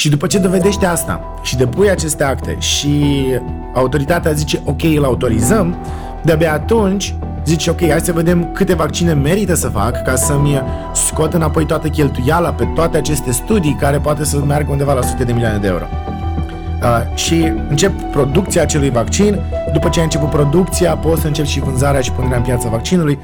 Și după ce dovedește asta și depui aceste acte și autoritatea zice ok, îl autorizăm, de-abia atunci zice ok, hai să vedem câte vaccine merită să fac ca să-mi scot înapoi toată cheltuiala pe toate aceste studii care poate să meargă undeva la sute de milioane de euro. Uh, și încep producția acelui vaccin. După ce ai început producția, poți să începi și vânzarea și punerea în piață vaccinului.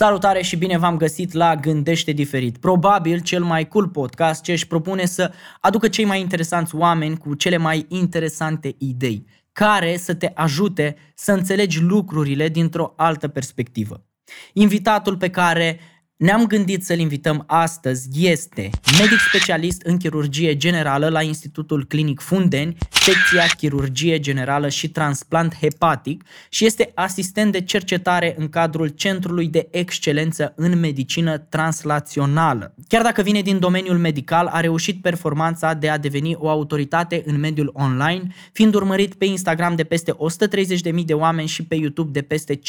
Salutare și bine v-am găsit la Gândește Diferit. Probabil cel mai cool podcast ce își propune să aducă cei mai interesanți oameni cu cele mai interesante idei, care să te ajute să înțelegi lucrurile dintr-o altă perspectivă. Invitatul pe care ne-am gândit să-l invităm astăzi este medic specialist în chirurgie generală la Institutul Clinic Fundeni, secția chirurgie generală și transplant hepatic și este asistent de cercetare în cadrul Centrului de Excelență în Medicină Translațională. Chiar dacă vine din domeniul medical, a reușit performanța de a deveni o autoritate în mediul online, fiind urmărit pe Instagram de peste 130.000 de oameni și pe YouTube de peste 50.000.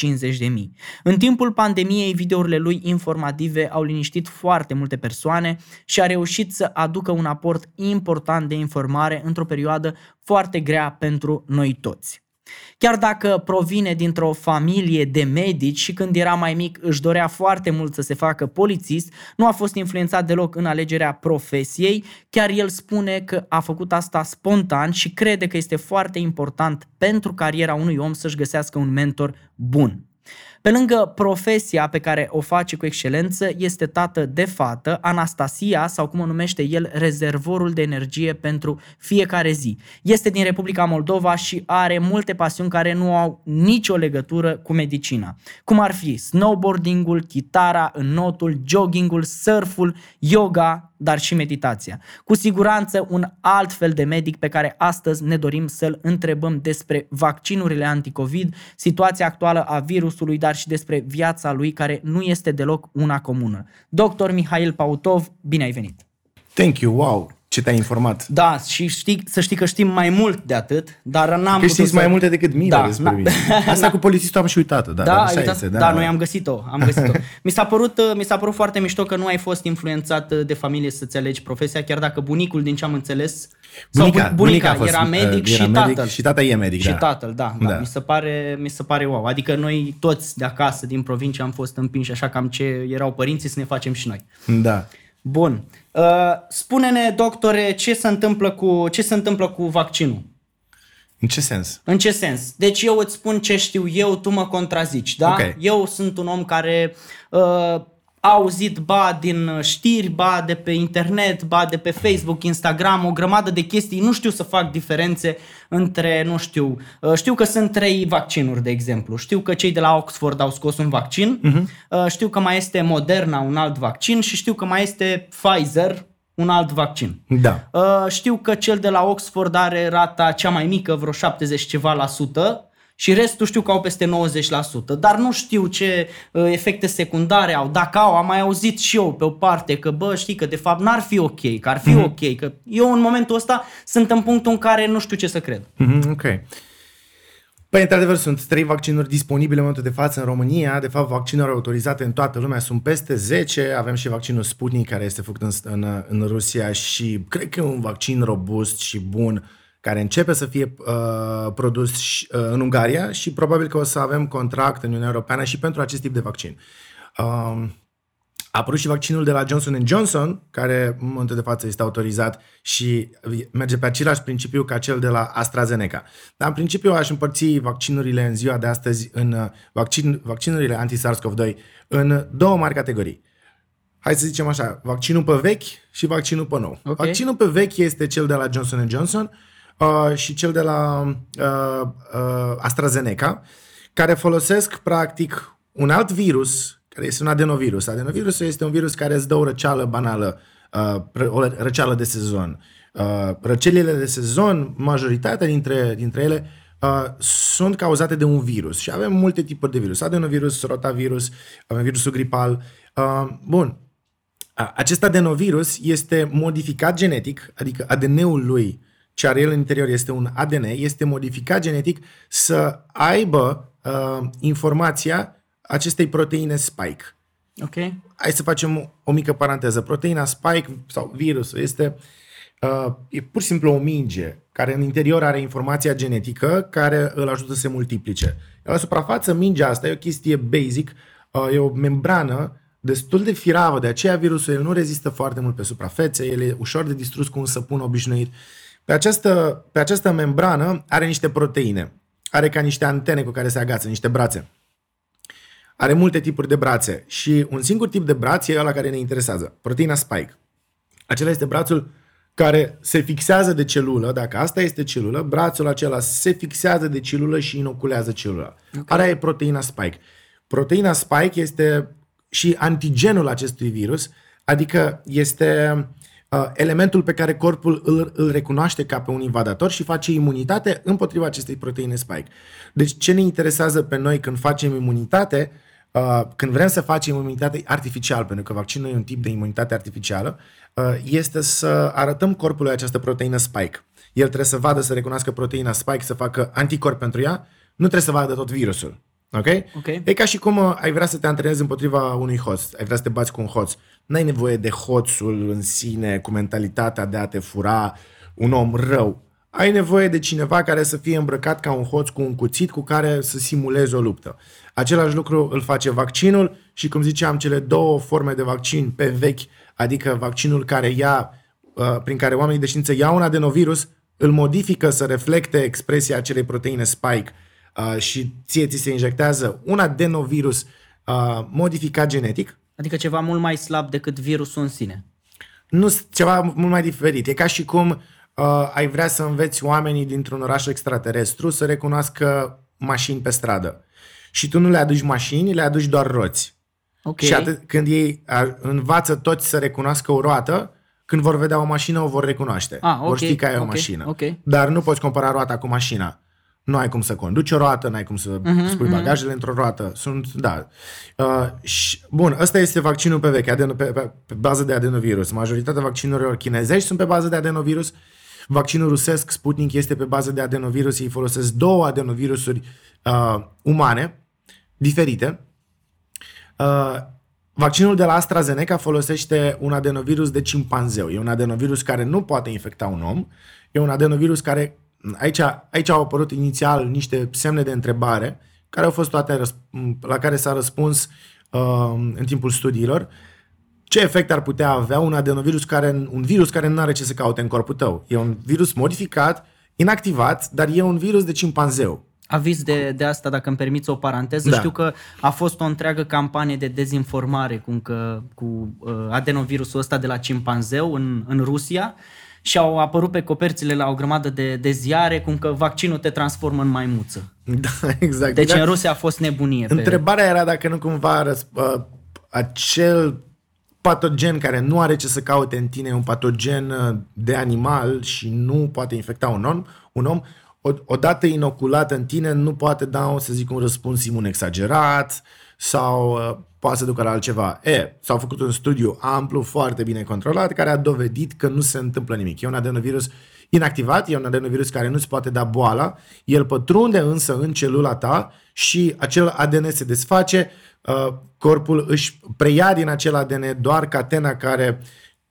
În timpul pandemiei, videourile lui informative narrative au liniștit foarte multe persoane și a reușit să aducă un aport important de informare într-o perioadă foarte grea pentru noi toți. Chiar dacă provine dintr-o familie de medici și când era mai mic își dorea foarte mult să se facă polițist, nu a fost influențat deloc în alegerea profesiei, chiar el spune că a făcut asta spontan și crede că este foarte important pentru cariera unui om să-și găsească un mentor bun. Pe lângă profesia pe care o face cu excelență, este tată de fată, Anastasia, sau cum o numește el, rezervorul de energie pentru fiecare zi. Este din Republica Moldova și are multe pasiuni care nu au nicio legătură cu medicina. Cum ar fi snowboardingul, chitara, înnotul, joggingul, surful, yoga, dar și meditația. Cu siguranță un alt fel de medic pe care astăzi ne dorim să-l întrebăm despre vaccinurile anticovid, situația actuală a virusului, dar și despre viața lui care nu este deloc una comună. Dr. Mihail Pautov, bine ai venit! Thank you, wow! Ce te-ai informat. Da, și știi, să știi că știm mai mult de atât, dar n-am că știți să... mai multe decât mine da, despre mine. Asta cu polițistul am și uitat da, da, așa este, da, da, noi am găsit-o, am găsit-o. mi, s-a părut, mi s-a părut foarte mișto că nu ai fost influențat de familie să-ți alegi profesia, chiar dacă bunicul, din ce am înțeles, bunica, sau bunica, bunica era medic uh, era și medic tatăl. Și tata e medic, Și da. tatăl, da, da. da. Mi, se pare, mi se pare wow. Adică noi toți de acasă, din provincie, am fost împinși așa cam ce erau părinții să ne facem și noi. Da. Bun. Uh, spune-ne, doctore, ce se întâmplă cu, ce se întâmplă cu vaccinul? În ce sens? În ce sens? Deci eu îți spun ce știu eu, tu mă contrazici, da? Okay. Eu sunt un om care uh, auzit ba din știri, ba de pe internet, ba de pe Facebook, Instagram, o grămadă de chestii. Nu știu să fac diferențe între, nu știu, uh, știu că sunt trei vaccinuri, de exemplu. Știu că cei de la Oxford au scos un vaccin, uh-huh. știu că mai este Moderna, un alt vaccin și știu că mai este Pfizer, un alt vaccin. Da. Uh, știu că cel de la Oxford are rata cea mai mică, vreo 70 ceva la sută, și restul știu că au peste 90%, dar nu știu ce uh, efecte secundare au. Dacă au, am mai auzit și eu pe o parte că, bă, știi că de fapt n-ar fi ok, că ar fi mm-hmm. ok, că eu în momentul ăsta sunt în punctul în care nu știu ce să cred. Mm-hmm, ok. Păi, într-adevăr, sunt trei vaccinuri disponibile în momentul de față în România. De fapt, vaccinuri autorizate în toată lumea sunt peste 10. Avem și vaccinul Sputnik, care este făcut în, în, în Rusia și cred că e un vaccin robust și bun care începe să fie uh, produs și, uh, în Ungaria și probabil că o să avem contract în Uniunea Europeană și pentru acest tip de vaccin. Uh, a apărut și vaccinul de la Johnson Johnson, care în momentul de față este autorizat și merge pe același principiu ca cel de la AstraZeneca. Dar în principiu aș împărți vaccinurile în ziua de astăzi, în uh, vaccin, vaccinurile anti-SARS-CoV-2, în două mari categorii. Hai să zicem așa, vaccinul pe vechi și vaccinul pe nou. Okay. Vaccinul pe vechi este cel de la Johnson Johnson, uh, și cel de la uh, uh, AstraZeneca, care folosesc practic un alt virus, care este un adenovirus. Adenovirusul este un virus care îți dă o răceală banală, uh, o răceală de sezon. Uh, răcelile de sezon, majoritatea dintre, dintre ele, uh, sunt cauzate de un virus și avem multe tipuri de virus. Adenovirus, rotavirus, avem virusul gripal. Uh, bun, acest adenovirus este modificat genetic, adică ADN-ul lui ce are el în interior este un ADN, este modificat genetic să aibă uh, informația acestei proteine spike. Ok. Hai să facem o mică paranteză. Proteina spike sau virusul este uh, e pur și simplu o minge care în interior are informația genetică care îl ajută să se multiplice. La suprafață, mingea asta e o chestie basic, uh, e o membrană destul de firavă, de aceea virusul el nu rezistă foarte mult pe suprafețe, el e ușor de distrus cu un săpun obișnuit. Pe această, pe această membrană are niște proteine, are ca niște antene cu care se agață, niște brațe. Are multe tipuri de brațe și un singur tip de braț e ăla care ne interesează, proteina spike. Acela este brațul care se fixează de celulă, dacă asta este celulă, brațul acela se fixează de celulă și inoculează celula. Okay. Aia e proteina spike. Proteina spike este și antigenul acestui virus, adică este uh, elementul pe care corpul îl, îl recunoaște ca pe un invadator și face imunitate împotriva acestei proteine spike. Deci ce ne interesează pe noi când facem imunitate, uh, când vrem să facem imunitate artificial, pentru că vaccinul e un tip de imunitate artificială, uh, este să arătăm corpului această proteină spike. El trebuie să vadă, să recunoască proteina spike, să facă anticorp pentru ea, nu trebuie să vadă tot virusul. Ok? Ok. E ca și cum uh, ai vrea să te antrenezi împotriva unui hoț, ai vrea să te bați cu un hoț. N-ai nevoie de hoțul în sine, cu mentalitatea de a te fura un om rău. Ai nevoie de cineva care să fie îmbrăcat ca un hoț cu un cuțit cu care să simulezi o luptă. Același lucru îl face vaccinul și, cum ziceam, cele două forme de vaccin pe vechi, adică vaccinul care ia, uh, prin care oamenii de știință iau un adenovirus, îl modifică să reflecte expresia acelei proteine spike uh, și ție ți se injectează un adenovirus uh, modificat genetic, Adică ceva mult mai slab decât virusul în sine. nu ceva mult mai diferit. E ca și cum uh, ai vrea să înveți oamenii dintr-un oraș extraterestru să recunoască mașini pe stradă. Și tu nu le aduci mașini, le aduci doar roți. Ok. Și atât, când ei a, învață toți să recunoască o roată, când vor vedea o mașină, o vor recunoaște. Ah, Vor ok, ști că ai o ok, mașină. ok. Dar nu poți compara roata cu mașina. Nu ai cum să conduci o roată, n-ai cum să Mhm, spui bagajele într-o roată. Sunt, da. Uh, și, bun, ăsta este vaccinul pe veche, adeno, pe, pe, pe bază de adenovirus. Majoritatea vaccinurilor chinezești sunt pe bază de adenovirus. Vaccinul rusesc, Sputnik, este pe bază de adenovirus. Ei folosesc două adenovirusuri uh, umane, diferite. Uh, vaccinul de la AstraZeneca folosește un adenovirus de cimpanzeu. E un adenovirus care nu poate infecta un om. E un adenovirus care... Aici, aici au apărut inițial niște semne de întrebare care au fost toate răsp- la care s-a răspuns uh, în timpul studiilor. Ce efect ar putea avea un adenovirus care, un virus care nu are ce să caute în corpul tău? E un virus modificat, inactivat, dar e un virus de cimpanzeu. Aviz de, de asta, dacă îmi permiți o paranteză, Da. știu că a fost o întreagă campanie de dezinformare cum că, cu uh, adenovirusul ăsta de la cimpanzeu în, în Rusia și au apărut pe coperțile la o grămadă de, de ziare cum că vaccinul te transformă în maimuță. Da, exact. Deci da. în Rusia a fost nebunie. Pe... Întrebarea era dacă nu cumva răs, uh, acel patogen care nu are ce să caute în tine, e un patogen uh, de animal și nu poate infecta un om, un om o, odată inoculat în tine, nu poate da, să zic, un răspuns imun exagerat sau uh, poate să ducă la altceva. E, s-a făcut un studiu amplu, foarte bine controlat, care a dovedit că nu se întâmplă nimic. E un adenovirus inactivat, e un adenovirus care nu se poate da boala, el pătrunde însă în celula ta și acel ADN se desface, uh, corpul își preia din acel ADN doar catena care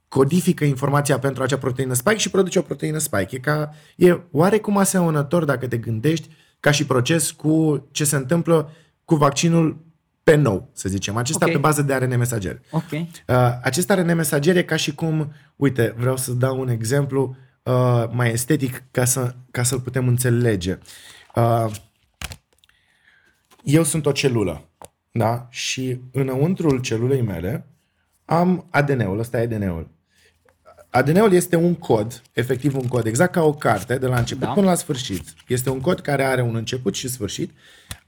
codifică informația pentru acea proteină spike și produce o proteină spike. E, ca, e oarecum asemănător, dacă te gândești, ca și proces cu ce se întâmplă cu vaccinul pe nou, să zicem. Acesta Ok. pe bază de ARN mesager. Ok. Uh, acest ARN mesager e ca și cum, uite, vreau să dau un exemplu uh, mai estetic ca, să, ca să-l putem înțelege. Uh, eu sunt o celulă, da? Și înăuntrul celulei mele am ADN-ul, ăsta e ADN-ul. ADN-ul este un cod, efectiv un cod, exact ca o carte, de la început Da. până la sfârșit. Este un cod care are un început și sfârșit.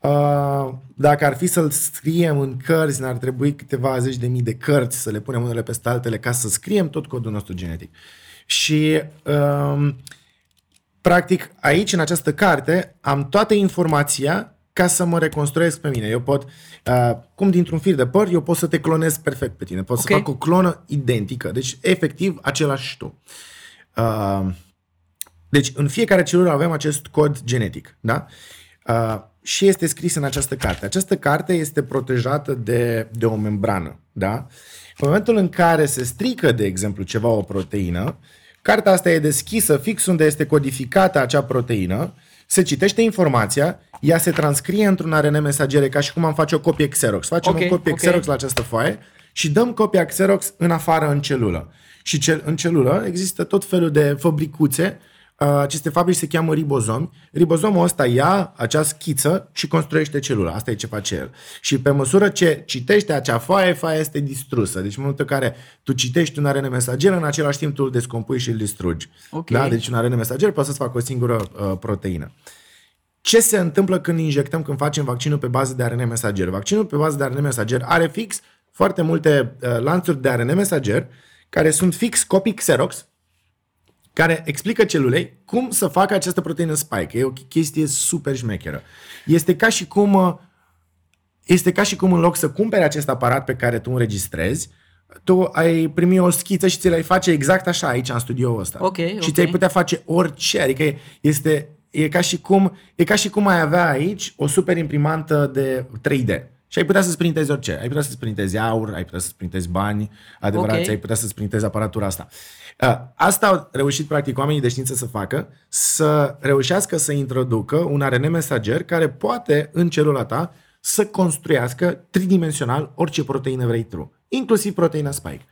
Uh, Dacă ar fi să-l scriem în cărți, ne-ar trebui câteva zeci de mii de cărți să le punem unele peste altele ca să scriem tot codul nostru genetic. Și um, practic aici, în această carte, am toată informația ca să mă reconstruiesc pe mine. Eu pot, uh, cum dintr-un fir de păr, eu pot să te clonez perfect pe tine. Pot să Ok. fac o clonă identică. Deci, efectiv, același tu. Uh, deci, în fiecare celulă avem acest cod genetic, da? Uh, și este scris în această carte. Această carte este protejată de, de o membrană. da? În momentul în care se strică, de exemplu, ceva, o proteină, cartea asta e deschisă fix unde este codificată acea proteină, se citește informația, ea se transcrie într-un ARN mesagere ca și cum am face o copie Xerox. Facem Ok, o copie ok. Xerox la această foaie și dăm copia Xerox în afară, în celulă. Și cel, în celulă există tot felul de fabricuțe. Uh, Aceste fabrici se cheamă ribozomi. Ribozomul ăsta ia acea schiță și construiește celula. Asta e ce face el. Și pe măsură ce citește acea foaie, foaia este distrusă. Deci în momentul în care tu citești un ARN mesager, în același timp tu îl descompui și îl distrugi. Ok. Da? Deci un ARN mesager poate să-ți facă o singură uh, proteină. Ce se întâmplă când injectăm, când facem vaccinul pe bază de ARN mesager? Vaccinul pe bază de ARN mesager are fix foarte multe uh, lanțuri de ARN mesager care sunt fix copii Xerox care explică celulei cum să facă această proteină spike. E o chestie super șmecheră. Este ca și cum uh, este ca și cum în loc să cumperi acest aparat pe care tu înregistrezi, tu ai primi o schiță și ți l-ai face exact așa aici în studioul ăsta. Ok, și ok. ți-ai putea face orice, adică e- este e ca și cum e ca și cum ai avea aici o super imprimantă de 3D. Și ai putea să-ți printezi orice. Ai putea să-ți printezi aur, ai putea să-ți printezi bani adevărați, Ok. ai putea să-ți printezi aparatura asta. Uh, Asta au reușit practic oamenii de știință să facă, să reușească să introducă un ARN mesager care poate în celula ta să construiască tridimensional orice proteină vrei tu, inclusiv proteina spike.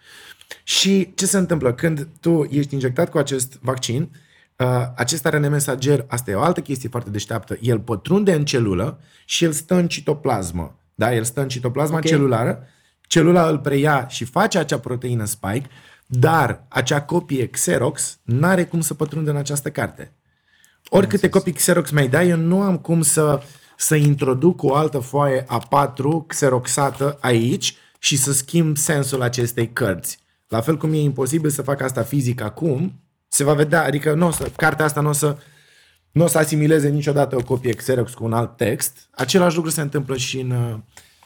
Și ce se întâmplă? Când tu ești injectat cu acest vaccin, uh, acest ARN mesager, asta e o altă chestie foarte deșteaptă, el pătrunde în celulă și el stă în citoplasmă. Da? El stă în citoplasma Ok. celulară, celula îl preia și face acea proteină spike, dar acea copie Xerox n-are cum să pătrundă în această carte. Oricâte copii Xerox mai dai, eu nu am cum să, să introduc o altă foaie A4 xeroxată aici și să schimb sensul acestei cărți. La fel cum e imposibil să fac asta fizic acum, se va vedea, adică nu o să, cartea asta nu o să, nu o să asimileze niciodată o copie Xerox cu un alt text. Același lucru se întâmplă și în, uh,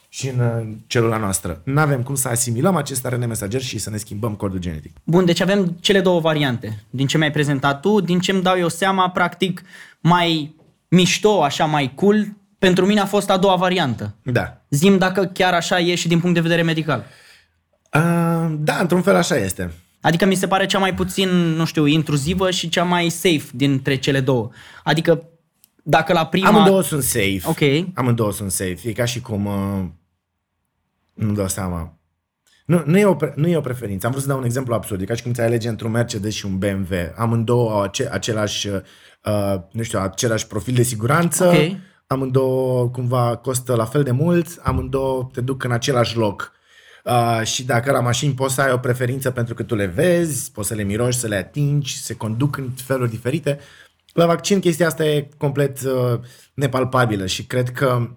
și în uh, celula noastră. Nu avem cum să asimilăm acest ARN mesager și să ne schimbăm codul genetic. Bun, deci avem cele două variante. Din ce mi-ai prezentat tu, din ce îmi dau eu seama, practic, mai mișto, așa, mai cool, pentru mine a fost a doua variantă. Da. Zim dacă chiar așa e și din punct de vedere medical. Uh, da, într-un fel așa este. Adică mi se pare cea mai puțin, nu știu, intruzivă și cea mai safe dintre cele două. Adică dacă la prima... Amândouă sunt safe. Ok. Amândouă sunt safe. E ca și cum... Uh, nu dau seama. Nu, nu, e o, pre- nu e o preferință. Am vrut să dau un exemplu absurd. E ca și cum ți-ai alege între un Mercedes și un BMW. Amândouă au ace- același, uh, nu știu, același profil de siguranță. Ok. Amândouă cumva costă la fel de mult. Amândouă te duc în același loc. Uh, și dacă la mașini poți să ai o preferință pentru că tu le vezi, poți să le miroși, să le atingi, se conduc în feluri diferite. La vaccin chestia asta e complet uh, nepalpabilă și cred că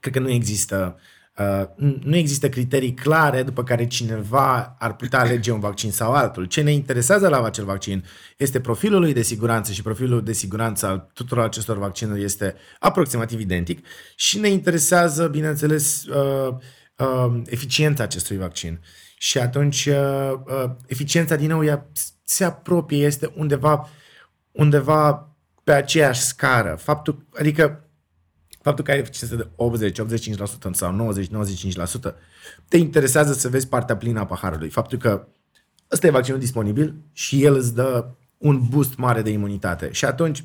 cred că nu există uh, nu există criterii clare după care cineva ar putea alege un vaccin sau altul. Ce ne interesează la acel vaccin este profilul lui de siguranță și profilul de siguranță al tuturor acestor vaccinuri este aproximativ identic și ne interesează, bineînțeles, uh, uh, eficiența acestui vaccin. Și atunci uh, uh, eficiența din nou ea se apropie, este undeva undeva pe aceeași scară. Faptul, adică faptul că ai eficiență de 80-85% sau 90-95% te interesează să vezi partea plină a paharului. Faptul că ăsta e vaccinul disponibil și el îți dă un boost mare de imunitate. Și atunci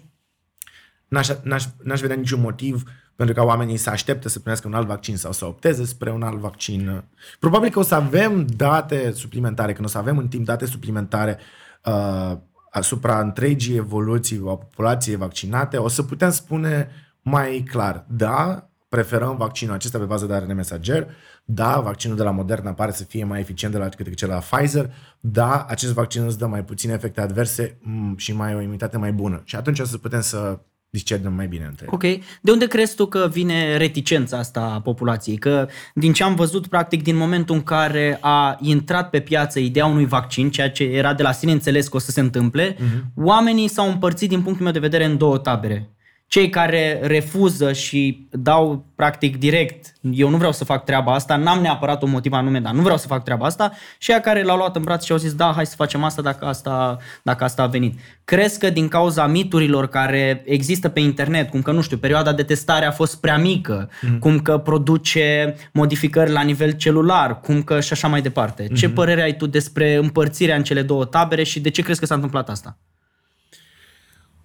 n-aș, n-aș, n-aș vedea niciun motiv pentru ca oamenii să aștepte să primească un alt vaccin sau să opteze spre un alt vaccin. Probabil că o să avem date suplimentare, când o să avem în timp date suplimentare uh, asupra întregii evoluții a populației vaccinate, o să putem spune mai clar, da, preferăm vaccinul acesta pe bază de ARN mesager, da, vaccinul de la Moderna pare să fie mai eficient de la decât cel de la Pfizer, da, acest vaccin îți dă mai puține efecte adverse mm, și mai o imunitate mai bună. Și atunci o să putem să discernăm mai bine între ele. Ok. De unde crezi tu că vine reticența asta a populației? Că din ce am văzut, practic, din momentul în care a intrat pe piață ideea unui vaccin, ceea ce era de la sine înțeles că o să se întâmple, uh-huh. oamenii s-au împărțit, din punctul meu de vedere, în două tabere. Cei care refuză și dau practic direct, eu nu vreau să fac treaba asta, n-am neapărat un motiv anume, dar nu vreau să fac treaba asta, și aia care l-au luat în brațe și au zis, da, hai să facem asta dacă asta, dacă asta a venit. Crezi că din cauza miturilor care există pe internet, cum că, nu știu, perioada de testare a fost prea mică, mm. cum că produce modificări la nivel celular, cum că și așa mai departe. Mm-hmm. Ce mhm. părere ai tu despre împărțirea în cele două tabere și de ce crezi că s-a întâmplat asta?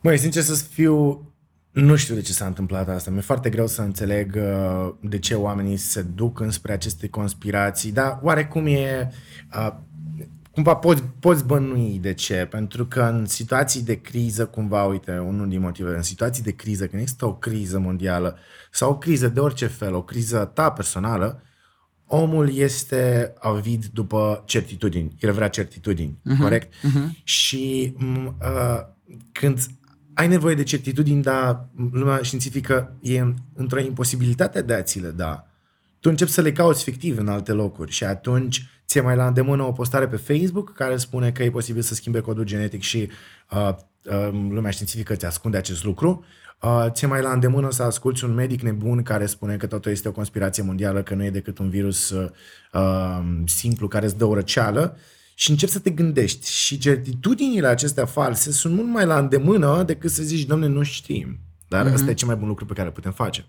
Măi, sincer să fiu, nu știu de ce s-a întâmplat asta. Mi-e foarte greu să înțeleg uh, de ce oamenii se duc înspre aceste conspirații, dar oarecum e... Uh, cumva poți, poți bănui de ce, pentru că în situații de criză, cumva, uite, unul din motive, în situații de criză, când există o criză mondială sau o criză de orice fel, o criză ta personală, omul este avid după certitudini. El vrea certitudini, uh-huh, corect? Uh-huh. Și uh, când ai nevoie de certitudini, dar lumea științifică e într-o imposibilitate de a ți le da. Tu începi să le cauți fictiv în alte locuri și atunci ți-e mai la îndemână o postare pe Facebook care spune că e posibil să schimbe codul genetic și uh, uh, lumea științifică ți ascunde acest lucru. Uh, ți-e mai la îndemână să asculti un medic nebun care spune că totul este o conspirație mondială, că nu e decât un virus uh, simplu care îți dă o răceală. Uh, și începi să te gândești. Și certitudinile acestea false sunt mult mai la îndemână decât să zici, domne, nu știm. Dar mm-hmm. ăsta e cel mai bun lucru pe care îl putem face.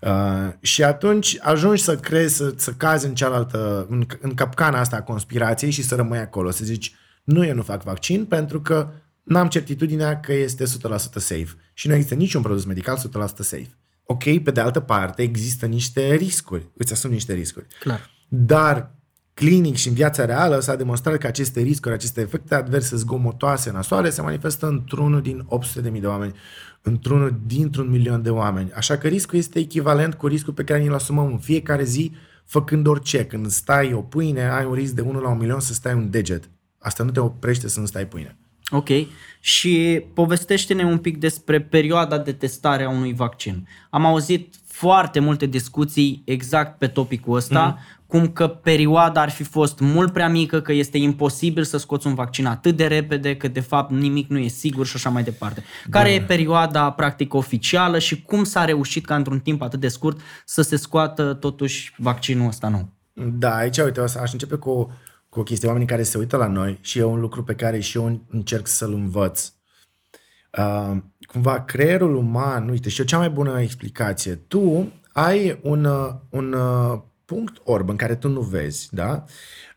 Uh, și atunci ajungi să crezi, să, să cazi în cealaltă, în, în capcana asta a conspirației și să rămâi acolo, să zici, nu, eu nu fac vaccin pentru că n-am certitudinea că este 100% safe. Și nu există niciun produs medical 100% safe. Ok, pe de altă parte, există niște riscuri. Îți asumi niște riscuri. Clar. Dar clinic și în viața reală s-a demonstrat că aceste riscuri, aceste efecte adverse zgomotoase, nasoare, se manifestă într-unul din 800.000 de oameni, într-unul dintr-un milion de oameni. Așa că riscul este echivalent cu riscul pe care ni-l asumăm în fiecare zi, făcând orice. Când stai o pâine, ai un risc de 1 la un milion să stai un deget. Asta nu te oprește să nu stai pâine. Ok. Și povestește-ne un pic despre perioada de testare a unui vaccin. Am auzit foarte multe discuții exact pe topicul ăsta, mm-hmm cum că perioada ar fi fost mult prea mică, că este imposibil să scoți un vaccin atât de repede, că de fapt nimic nu e sigur și așa mai departe. Care Bun. e perioada practic oficială și cum s-a reușit ca într-un timp atât de scurt să se scoată totuși vaccinul ăsta nou? Da, aici uite, aș începe cu, cu o chestie, oamenii care se uită la noi și e un lucru pe care și eu încerc să-l învăț. Uh, cumva creierul uman, uite, și o cea mai bună explicație, tu ai un, uh, un uh, punct orb în care tu nu vezi, da?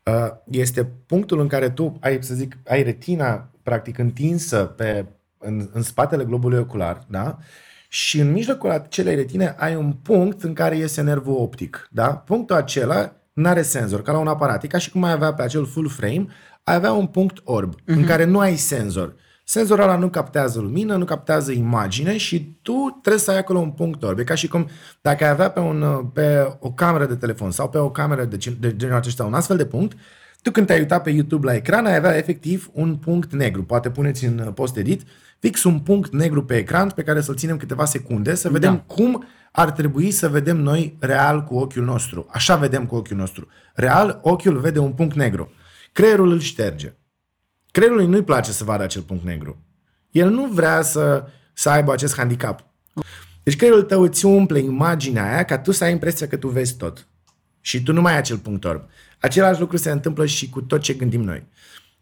Uh, este punctul în care tu ai, să zic, ai retina practic întinsă pe, în, în spatele globului ocular, da? Și în mijlocul acelei retine ai un punct în care iese nervul optic, da? Punctul acela nu are senzor, ca la un aparat. E ca și cum ai avea pe acel full frame, ai avea un punct orb, uh-huh. în mhm. care nu ai senzor. Senzorul ăla nu captează lumină, nu captează imagine și tu trebuie să ai acolo un punct orb. E ca și cum dacă ai avea pe, un, pe o cameră de telefon sau pe o cameră de, de genul acesta un astfel de punct, tu când te-ai uitat pe YouTube la ecran, ai avea efectiv un punct negru. Poate puneți în post-edit fix un punct negru pe ecran pe care să-l ținem câteva secunde, să vedem da. cum ar trebui să vedem noi real cu ochiul nostru. Așa vedem cu ochiul nostru. Real, ochiul vede un punct negru. Creierul îl șterge. Creierului nu-i place să vadă acel punct negru. El nu vrea să, să aibă acest handicap. Deci creierul tău îți umple imaginea aia ca tu să ai impresia că tu vezi tot. Și tu nu mai ai acel punct orb. Același lucru se întâmplă și cu tot ce gândim noi.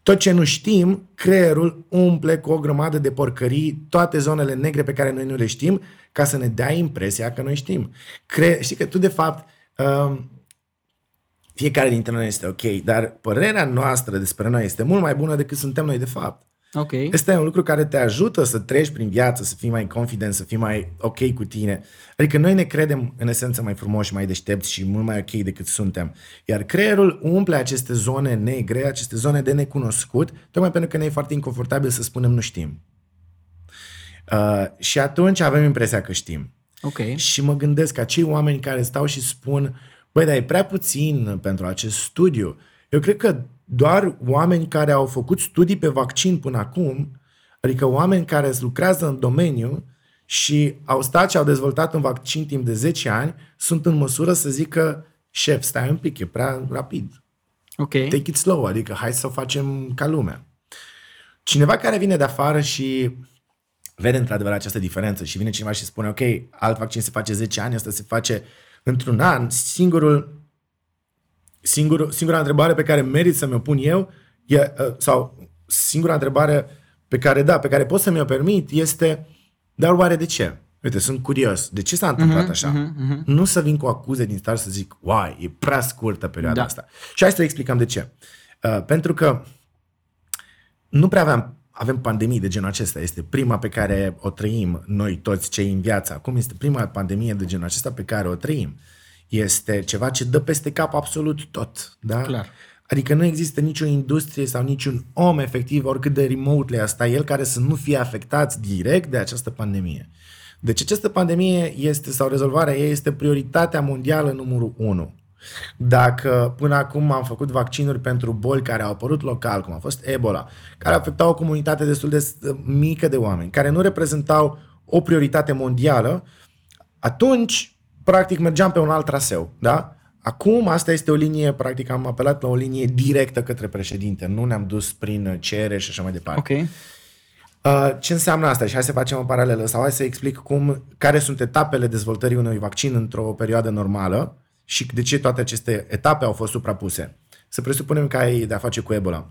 Tot ce nu știm, creierul umple cu o grămadă de porcării toate zonele negre pe care noi nu le știm, ca să ne dea impresia că noi știm. Cre- știi că tu, de fapt, uh, fiecare dintre noi este ok, dar părerea noastră despre noi este mult mai bună decât suntem noi de fapt. Ok. Este un lucru care te ajută să treci prin viață, să fii mai confident, să fii mai ok cu tine. Adică noi ne credem în esență mai frumoși, mai deștepți și mult mai ok decât suntem. Iar creierul umple aceste zone negre, aceste zone de necunoscut, tocmai pentru că ne e foarte inconfortabil să spunem nu știm. Uh, și atunci avem impresia că știm. Ok. Și mă gândesc că acei oameni care stau și spun Băi, dar e prea puțin pentru acest studiu. Eu cred că doar oameni care au făcut studii pe vaccin până acum, adică oameni care lucrează în domeniu și au stat și au dezvoltat un vaccin timp de 10 ani, sunt în măsură să zică, șef, stai un pic, e prea rapid. Ok. Take it slow, adică hai să o facem ca lumea. Cineva care vine de afară și vede într-adevăr această diferență și vine cineva și spune, ok, alt vaccin se face 10 ani, asta se face într-un an, singurul, singur, singura întrebare pe care merit să mi-o pun eu, e, uh, sau singura întrebare pe care, da, pe care pot să mi-o permit este, dar oare de ce? Uite, sunt curios. De ce s-a întâmplat uh-huh, așa? Uh-huh, uh-huh. Nu să vin cu acuze din start să zic, uai, e prea scurtă perioada da. asta. Și hai să explicăm de ce. Uh, pentru că nu prea aveam, avem pandemii de genul acesta. Este prima pe care o trăim noi toți cei în viață. Acum este prima pandemie de genul acesta pe care o trăim. Este ceva ce dă peste cap absolut tot. Da? Clar. Adică nu există nicio industrie sau niciun om efectiv, oricât de remote asta el, care să nu fie afectat direct de această pandemie. Deci această pandemie este, sau rezolvarea ei este prioritatea mondială numărul 1. Dacă până acum am făcut vaccinuri pentru boli care au apărut local, cum a fost Ebola, care afectau o comunitate destul de mică de oameni, care nu reprezentau o prioritate mondială, atunci, practic, mergeam pe un alt traseu, da? Acum, asta este o linie, practic, am apelat la o linie directă către președinte, nu ne-am dus prin cere și așa mai departe. Ok. Uh, ce înseamnă asta? Și hai să facem o paralelă sau hai să explic cum, care sunt etapele dezvoltării unui vaccin într-o perioadă normală și de ce toate aceste etape au fost suprapuse. Să presupunem că ai de-a face cu Ebola.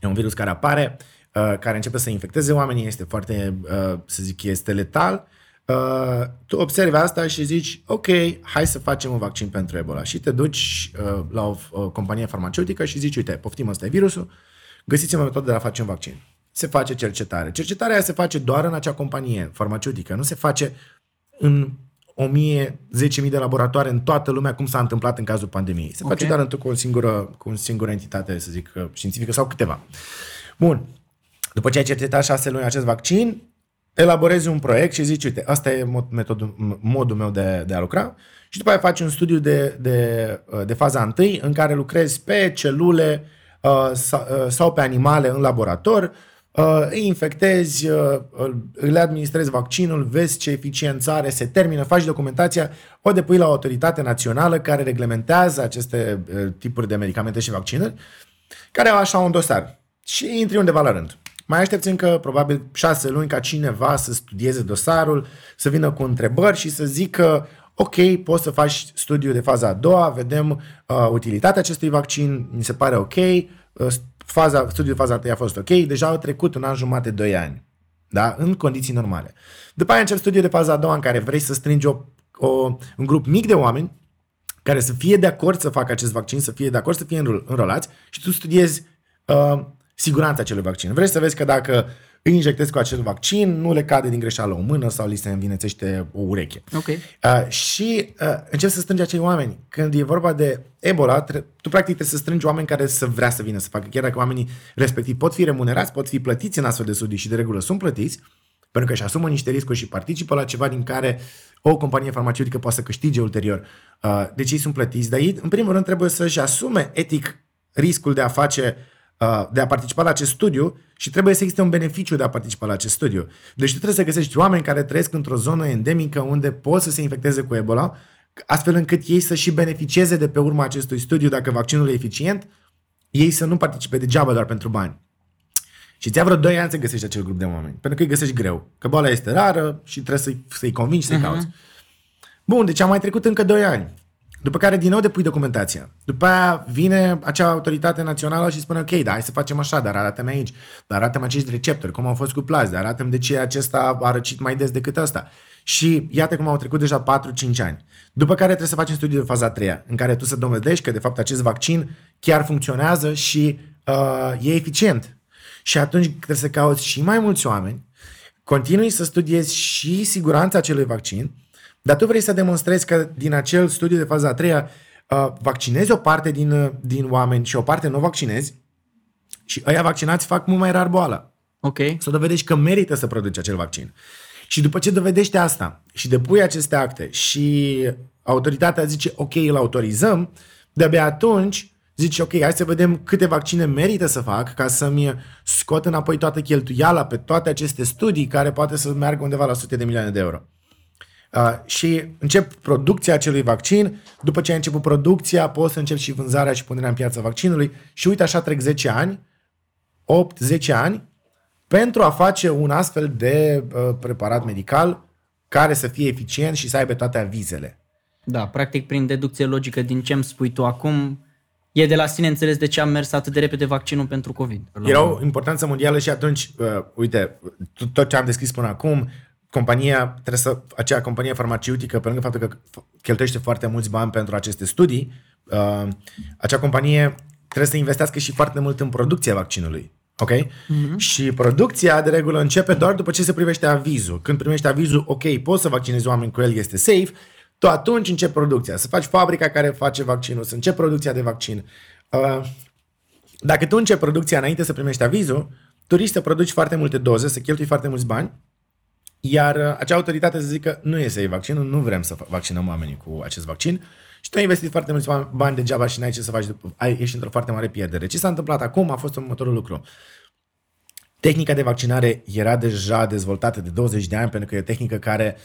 E un virus care apare, uh, care începe să infecteze oamenii, este foarte, uh, să zic, este letal. Tu observi asta și zici, ok, hai să facem un vaccin pentru Ebola. Și te duci la o, o companie farmaceutică și zici, uite, poftim, ăsta e virusul, găsiți-mi o metodă de a face un vaccin se face cercetare. Cercetarea se face doar în acea companie farmaceutică, nu se face în 1000, 10.000 de laboratoare în toată lumea, cum s-a întâmplat în cazul pandemiei. Se okay. face doar cu o singură, cu o singură entitate, să zic, științifică sau câteva. Bun. După ce ai cercetat șase luni acest vaccin, elaborezi un proiect și zici, uite, asta e metodul, modul meu de, de a lucra și după aia faci un studiu de, de, de faza întâi în care lucrezi pe celule uh, sau, uh, sau pe animale în laborator, uh, îi infectezi, uh, le administrezi vaccinul, vezi ce eficiență are, se termină, faci documentația, o depui la o autoritate națională care reglementează aceste uh, tipuri de medicamente și vaccinuri, care au așa un dosar. Și intri undeva la rând. Mai aștepți încă probabil șase luni ca cineva să studieze dosarul, să vină cu întrebări și să zică ok, poți să faci studiu de faza a doua, vedem uh, utilitatea acestui vaccin, mi se pare ok, uh, faza, studiul faza 1 a fost ok, deja au trecut un an jumate, doi ani. Da? În condiții normale. După aia încep studiul de faza a doua în care vrei să strângi o, o, un grup mic de oameni care să fie de acord să facă acest vaccin, să fie de acord să fie înrolați și tu studiezi uh, siguranța acelui vaccin. Vrei să vezi că dacă îi injectezi cu acel vaccin, nu le cade din greșeală o mână sau li se învinețește o ureche. Okay. Uh, și uh, începi să strângi acei oameni. Când e vorba de Ebola, tre- tu practic trebuie să strângi oameni care să vrea să vină să facă. Chiar dacă oamenii respectiv pot fi remunerați, pot fi plătiți în astfel de studii și de regulă sunt plătiți, pentru că își asumă niște riscuri și participă la ceva din care o companie farmaceutică poate să câștige ulterior. Uh, deci ei sunt plătiți, dar ei, în primul rând, trebuie să-și asume etic riscul de a face Uh, de a participa la acest studiu și trebuie să existe un beneficiu de a participa la acest studiu. Deci tu trebuie să găsești oameni care trăiesc într-o zonă endemică unde pot să se infecteze cu Ebola, astfel încât ei să și beneficieze de pe urma acestui studiu dacă vaccinul e eficient, ei să nu participe degeaba doar pentru bani. Și ți-a vreo 2 ani să găsești acel grup de oameni. Pentru că îi găsești greu. Că boala este rară și trebuie să-i, să-i convingi să-i uh-huh. cauți. Bun, deci am mai trecut încă 2 ani. După care din nou depui documentația. După aia vine acea autoritate națională și spune ok, da, hai să facem așa, dar arată-mi aici, dar arată-mi acești receptori, cum au fost cu plazi, arată-mi de ce acesta a răcit mai des decât ăsta. Și iată cum au trecut deja 4-5 ani. După care trebuie să faci un studiu de faza 3 în care tu să dovedești că de fapt acest vaccin chiar funcționează și uh, e eficient. Și atunci trebuie să cauți și mai mulți oameni, continui să studiezi și siguranța acelui vaccin, dar tu vrei să demonstrezi că din acel studiu de faza a treia uh, vaccinezi o parte din, uh, din oameni și o parte nu vaccinezi și ăia vaccinați fac mult mai rar boala. Ok. Să dovedești că merită să produci acel vaccin. Și după ce dovedești asta și depui aceste acte și autoritatea zice ok, îl autorizăm, de-abia atunci zice ok, hai să vedem câte vaccine merită să fac ca să-mi scot înapoi toată cheltuiala pe toate aceste studii care poate să meargă undeva la sute de milioane de euro. Uh, și încep producția acelui vaccin. După ce ai început producția, poți să începi și vânzarea și punerea în piață vaccinului. Și uite, așa trec 10 ani, 8-10 ani pentru a face un astfel de uh, preparat medical care să fie eficient și să aibă toate avizele. Da, practic prin deducție logică din ce îmi spui tu acum, e de la sine înțeles de ce am mers atât de repede vaccinul pentru COVID. Era o importanță mondială și atunci, uh, uite, tot ce am descris până acum, compania, trebuie să, acea companie farmaceutică, pe lângă faptul că cheltuiește foarte mulți bani pentru aceste studii, uh, acea companie trebuie să investească și foarte mult în producția vaccinului. Ok? Mm-hmm. Și producția, de regulă, începe doar după ce se privește avizul. Când primești avizul, ok, poți să vaccinezi oameni cu el, este safe, tu atunci începi producția. Să faci fabrica care face vaccinul, să începi producția de vaccin. Uh, dacă tu începi producția înainte să primești avizul, tu risci să produci foarte multe doze, să cheltui foarte mulți bani, iar uh, acea autoritate să zică nu e safe vaccinul, nu vrem să vaccinăm oamenii cu acest vaccin și tu ai investit foarte mulți bani degeaba și n-ai ce să faci, ai, ești într-o foarte mare pierdere. Ce s-a întâmplat acum a fost următorul lucru. Tehnica de vaccinare era deja dezvoltată de 20 de ani pentru că e o tehnică care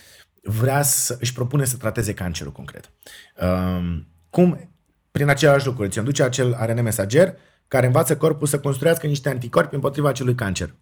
vrea să își propune să trateze cancerul concret. Um, cum? Prin același lucru. Îți duce acel ARN mesager care învață corpul să construiască niște anticorpi împotriva acelui cancer.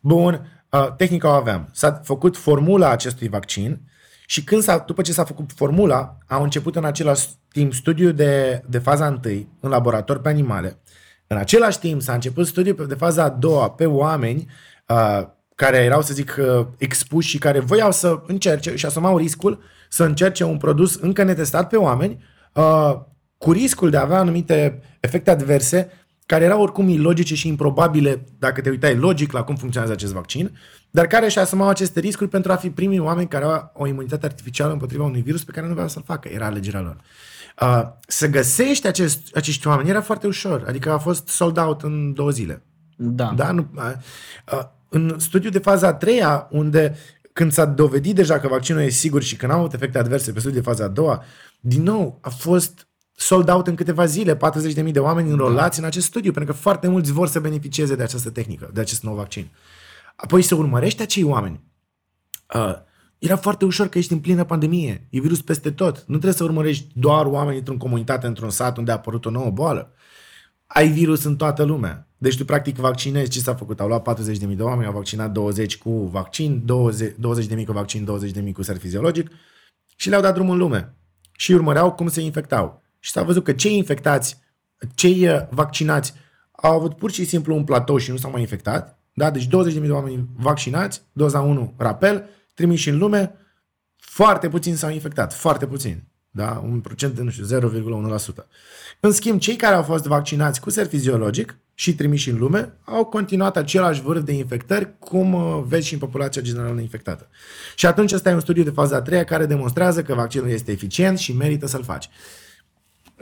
Bun, uh, tehnica o aveam. S-a făcut formula acestui vaccin și când s-a, după ce s-a făcut formula, au început în același timp studiu de, de faza 1 în laborator pe animale. În același timp s-a început studiul de faza a doua pe oameni uh, care erau, să zic, uh, expuși și care voiau să încerce și asumau riscul să încerce un produs încă netestat pe oameni uh, cu riscul de a avea anumite efecte adverse care erau oricum ilogice și improbabile dacă te uitai logic la cum funcționează acest vaccin, dar care și asumau aceste riscuri pentru a fi primii oameni care au o imunitate artificială împotriva unui virus pe care nu vreau să-l facă. Era alegerea lor. Uh, să găsești acest, acești oameni era foarte ușor. Adică a fost sold out în două zile. Da. da? Nu, uh, uh, în studiul de faza a treia, unde când s-a dovedit deja că vaccinul e sigur și că n-au avut efecte adverse pe studiul de faza a doua, din nou a fost sold out în câteva zile, 40.000 de oameni înrolați da. în acest studiu, pentru că foarte mulți vor să beneficieze de această tehnică, de acest nou vaccin. Apoi să urmărești acei oameni. Uh, era foarte ușor că ești în plină pandemie, e virus peste tot. Nu trebuie să urmărești doar oameni într-o comunitate, într-un sat unde a apărut o nouă boală. Ai virus în toată lumea. Deci tu practic vaccinezi, ce s-a făcut? Au luat 40.000 de oameni, au vaccinat 20 cu vaccin, 20, 20.000 cu vaccin, 20.000 cu ser fiziologic și le-au dat drumul în lume. Și urmăreau cum se infectau. Și s-a văzut că cei infectați, cei uh, vaccinați au avut pur și simplu un platou și nu s-au mai infectat. Da? Deci 20.000 de oameni vaccinați, doza 1 rapel, trimiși în lume, foarte puțin s-au infectat, foarte puțin. Da? Un procent de, nu știu, 0,1%. În schimb, cei care au fost vaccinați cu ser fiziologic și trimiși în lume au continuat același vârf de infectări cum uh, vezi și în populația generală infectată. Și atunci ăsta e un studiu de faza a treia care demonstrează că vaccinul este eficient și merită să-l faci.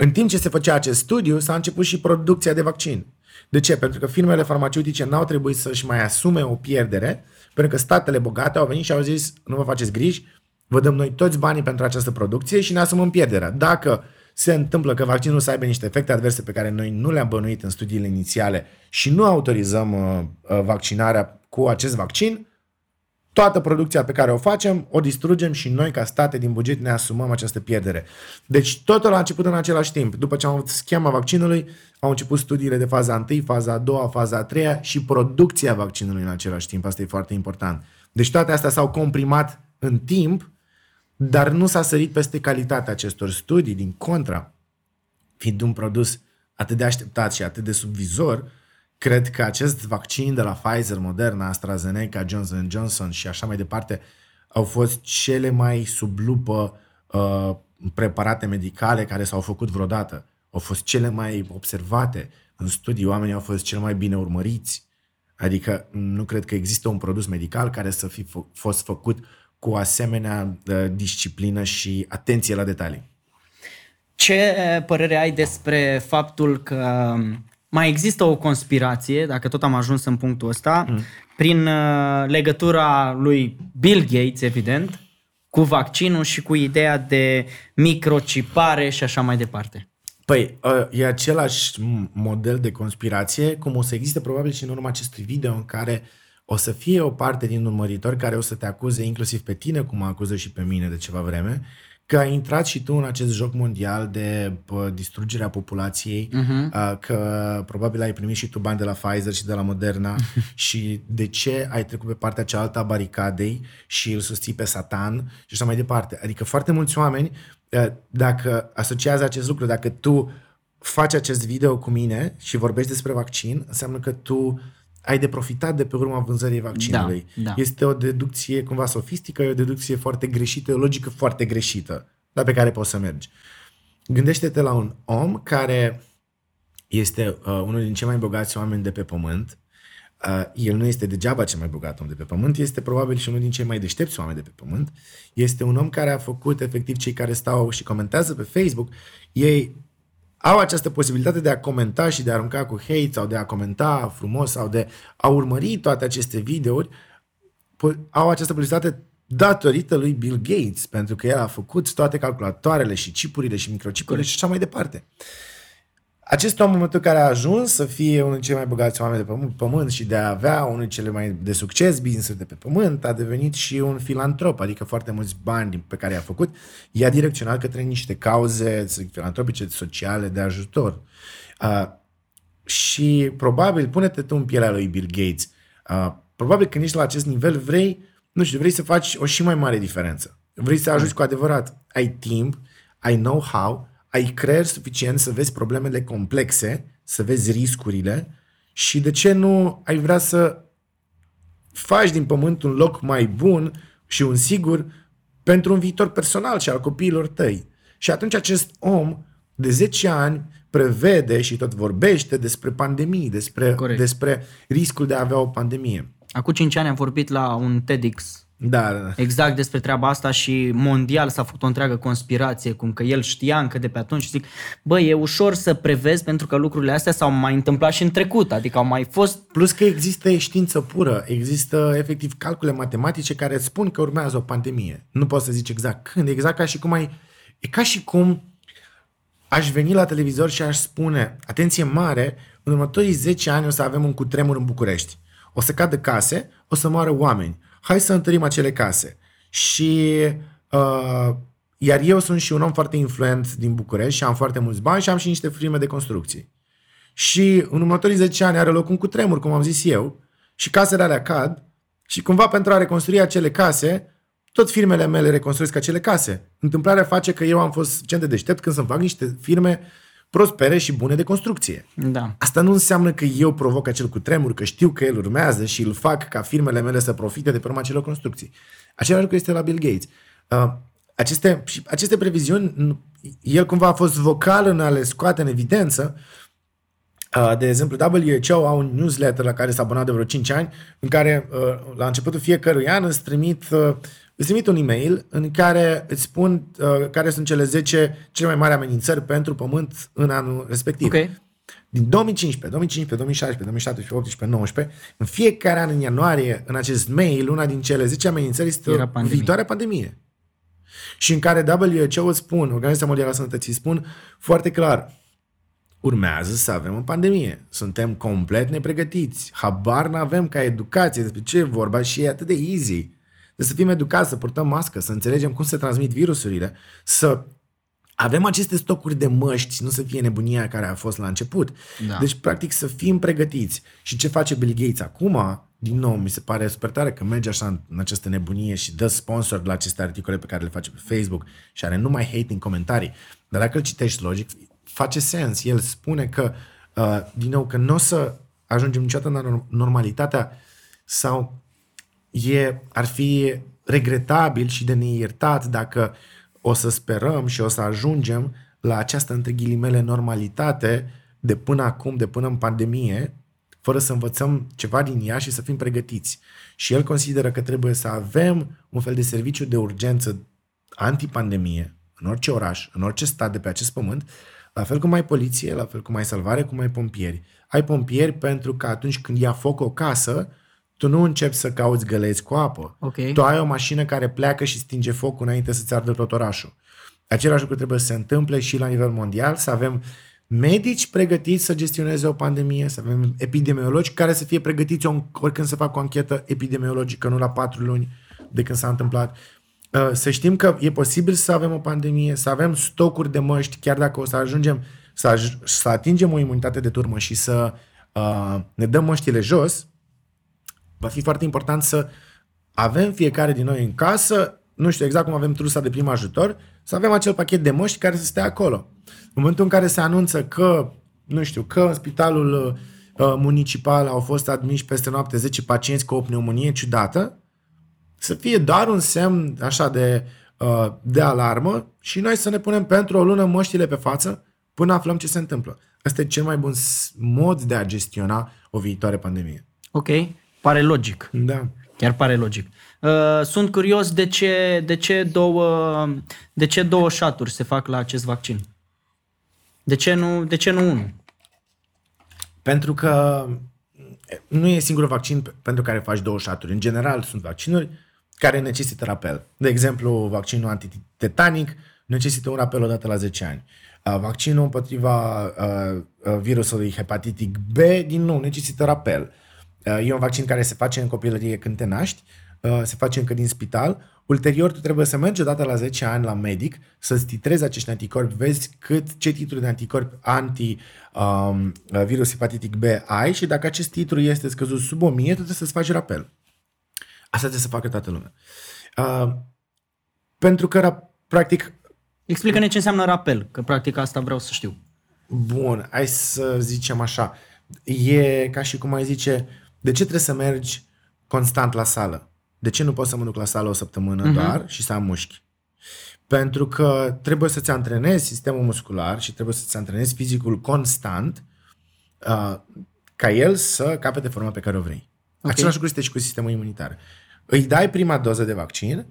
În timp ce se făcea acest studiu, s-a început și producția de vaccin. De ce? Pentru că firmele farmaceutice n-au trebuit să-și mai asume o pierdere, pentru că statele bogate au venit și au zis, nu vă faceți griji, vă dăm noi toți banii pentru această producție și ne asumăm pierderea. Dacă se întâmplă că vaccinul să aibă niște efecte adverse pe care noi nu le-am bănuit în studiile inițiale și nu autorizăm uh, uh vaccinarea cu acest vaccin, toată producția pe care o facem, o distrugem și noi, ca state din buget, ne asumăm această pierdere. Deci totul a început în același timp. După ce am avut schema vaccinului, au început studiile de faza 1, faza a doua, faza a treia și producția vaccinului în același timp. Asta e foarte important. Deci toate astea s-au comprimat în timp, dar nu s-a sărit peste calitatea acestor studii, din contra, fiind un produs atât de așteptat și atât de subvizor, Cred că acest vaccin de la Pfizer, Moderna, AstraZeneca, Johnson Johnson și așa mai departe au fost cele mai sub lupă uh, preparate medicale care s-au făcut vreodată. Au fost cele mai observate în studii, oamenii au fost cel mai bine urmăriți. Adică nu cred că există un produs medical care să fi f- fost făcut cu asemenea uh, disciplină și atenție la detalii. Ce părere ai despre faptul că mai există o conspirație, dacă tot am ajuns în punctul ăsta, mm. prin uh, legătura lui Bill Gates, evident, cu vaccinul și cu ideea de microcipare și așa mai departe. Păi, uh, e același model de conspirație, cum o să existe probabil și în urma acestui video în care o să fie o parte din urmăritori care o să te acuze inclusiv pe tine, cum mă acuză și pe mine de ceva vreme, că ai intrat și tu în acest joc mondial de pă, distrugerea populației, Mhm. uh, că probabil ai primit și tu bani de la Pfizer și de la Moderna și de ce ai trecut pe partea cealaltă a baricadei și îl susții pe Satan și așa mai departe. Adică foarte mulți oameni, uh, dacă asociază acest lucru, dacă tu faci acest video cu mine și vorbești despre vaccin, înseamnă că tu ai de profitat de pe urma vânzării vaccinului. Da, da. Este o deducție cumva sofistică, e o deducție foarte greșită, e o logică foarte greșită, dar pe care poți să mergi. Gândește-te la un om care este uh, unul din cei mai bogați oameni de pe pământ. Uh, el nu este degeaba cel mai bogat om de pe pământ, este probabil și unul din cei mai deștepți oameni de pe pământ. Este un om care a făcut efectiv cei care stau și comentează pe Facebook, ei au această posibilitate de a comenta și de a arunca cu hate sau de a comenta frumos sau de a urmări toate aceste videouri, po- au această posibilitate datorită lui Bill Gates, pentru că el a făcut toate calculatoarele și chipurile și microchipurile și așa mai departe. Acest om, în momentul în care a ajuns să fie unul dintre cei mai bogați oameni de pe pământ- pământ și de a avea unul dintre cele mai de succes business de pe pământ, a devenit și un filantrop, adică foarte mulți bani din- pe care i-a făcut, i-a direcționat către niște cauze filantropice, sociale, de ajutor. Uh, și probabil, pune-te tu în pielea lui Bill Gates, uh, probabil când ești la acest nivel vrei, nu știu, vrei să faci o și mai mare diferență. Vrei să ajuți cu adevărat. Ai timp, ai know-how, ai creier suficient să vezi problemele complexe, să vezi riscurile și de ce nu ai vrea să faci din pământ un loc mai bun și un sigur pentru un viitor personal și al copiilor tăi. Și atunci acest om de 10 ani prevede și tot vorbește despre pandemii, despre, Corect. despre riscul de a avea o pandemie. Acum 5 ani am vorbit la un TEDx Da, da, da. exact despre treaba asta și mondial s-a făcut o întreagă conspirație, cum că el știa încă de pe atunci și zic, bă, e ușor să prevezi pentru că lucrurile astea s-au mai întâmplat și în trecut, adică au mai fost Plus că există știință pură, există efectiv calcule matematice care îți spun că urmează o pandemie. Nu poți să zici exact când, exact ca și cum ai... E ca și cum aș veni la televizor și aș spune, atenție mare, în următorii 10 ani o să avem un cutremur în București. O să cadă case, o să moară oameni. Hai să întărim acele case. Și uh, iar eu sunt și un om foarte influent din București și am foarte mulți bani și am și niște firme de construcții. Și în următorii 10 ani are loc un cutremur, cum am zis eu, și casele alea cad și cumva pentru a reconstrui acele case, tot firmele mele reconstruiesc acele case. Întâmplarea face că eu am fost suficient de deștept când să-mi fac niște firme prospere și bune de construcție. Da. Asta nu înseamnă că eu provoc acel cutremur, că știu că el urmează și îl fac ca firmele mele să profite de pe urma acelor construcții. Același lucru este la Bill Gates. Uh, aceste, și aceste previziuni, nu- el cumva a fost vocal în a le scoate în evidență. Uh, de exemplu, WHO au un newsletter la care s-a abonat de vreo 5 ani, în care uh, la începutul fiecărui an îți trimit, uh, îți trimit un e-mail în care îți spun uh, care sunt cele 10 cele mai mari amenințări pentru pământ în anul respectiv. Ok. Din 2015, 2015, 2016, 2017, 2018, 2019, în fiecare an în ianuarie, în acest mail, una din cele 10 amenințări este Era o pandemie. viitoare pandemie. Și în care WHO îți spun, Organizația Mondială a Sănătății spun foarte clar, urmează să avem o pandemie. Suntem complet nepregătiți. Habar n-avem ca educație despre ce e vorba și e atât de easy. Trebuie să fim educați, să purtăm mască, să înțelegem cum se transmit virusurile, să avem aceste stocuri de măști, nu să fie nebunia care a fost la început. Da. Deci, practic, să fim pregătiți. Și ce face Bill Gates acum, din nou, mi se pare super tare că merge așa în, în această nebunie și dă sponsor la aceste articole pe care le face pe Facebook și are numai hate în comentarii. Dar dacă îl citești logic, face sens. El spune că, uh, din nou, că nu o să ajungem niciodată în norm- normalitatea sau e, ar fi regretabil și de neiertat dacă o să sperăm și o să ajungem la această, între ghilimele, normalitate de până acum, de până în pandemie, fără să învățăm ceva din ea și să fim pregătiți. Și el consideră că trebuie să avem un fel de serviciu de urgență antipandemie în orice oraș, în orice stat de pe acest pământ, la fel cum ai poliție, la fel cum ai salvare, cum ai pompieri. Ai pompieri pentru că atunci când ia foc o casă, tu nu începi să cauți găleți cu apă. Ok. Tu ai o mașină care pleacă și stinge focul înainte să-ți ardă tot orașul. Același lucru trebuie să se întâmple și la nivel mondial, să avem medici pregătiți să gestioneze o pandemie, să avem epidemiologi care să fie pregătiți o- oricând să facă o anchetă epidemiologică, nu la patru luni de când s-a întâmplat. uh, să știm că e posibil să avem o pandemie, să avem stocuri de măști, chiar dacă o să ajungem să, aj- să atingem o imunitate de turmă și să uh, ne dăm măștile jos, va fi foarte important să avem fiecare din noi în casă, nu știu exact cum avem trusa de prim ajutor, să avem acel pachet de măști care să stea acolo. În momentul în care se anunță că, nu știu, că în spitalul uh, municipal au fost admiși peste noapte 10 pacienți cu o pneumonie ciudată, să fie doar un semn așa de, uh, de alarmă și noi să ne punem pentru o lună măștile pe față până aflăm ce se întâmplă. Ăsta e cel mai bun mod de a gestiona o viitoare pandemie. Ok, pare logic. Da. Chiar pare logic. Uh, sunt curios de ce, de ce două, de ce două șaturi se fac la acest vaccin. De ce nu, de ce nu unul? Pentru că nu e singurul vaccin pentru care faci două șaturi. În general sunt vaccinuri care necesită rapel. De exemplu, vaccinul antitetanic necesită un rapel odată la 10 ani. Vaccinul împotriva virusului hepatitic B, din nou, necesită rapel. E un vaccin care se face în copilărie când te naști, se face încă din spital. Ulterior, tu trebuie să mergi odată la 10 ani la medic să-ți titrezi acești anticorpi, vezi cât, ce titlu de anticorpi anti um, virus hepatitic B ai și dacă acest titlu este scăzut sub 1000, tu trebuie să-ți faci rapel. Asta trebuie să facă toată lumea. Uh, pentru că, practic... Explică-ne ce înseamnă rapel, că practic asta vreau să știu. Bun, hai să zicem așa. E ca și cum ai zice, de ce trebuie să mergi constant la sală? De ce nu poți să mă duc la sală o săptămână uh-huh. doar și să am mușchi? Pentru că trebuie să-ți antrenezi sistemul muscular și trebuie să-ți antrenezi fizicul constant uh, ca el să capete forma pe care o vrei. Okay. Același lucru este și cu sistemul imunitar. Îi dai prima doză de vaccin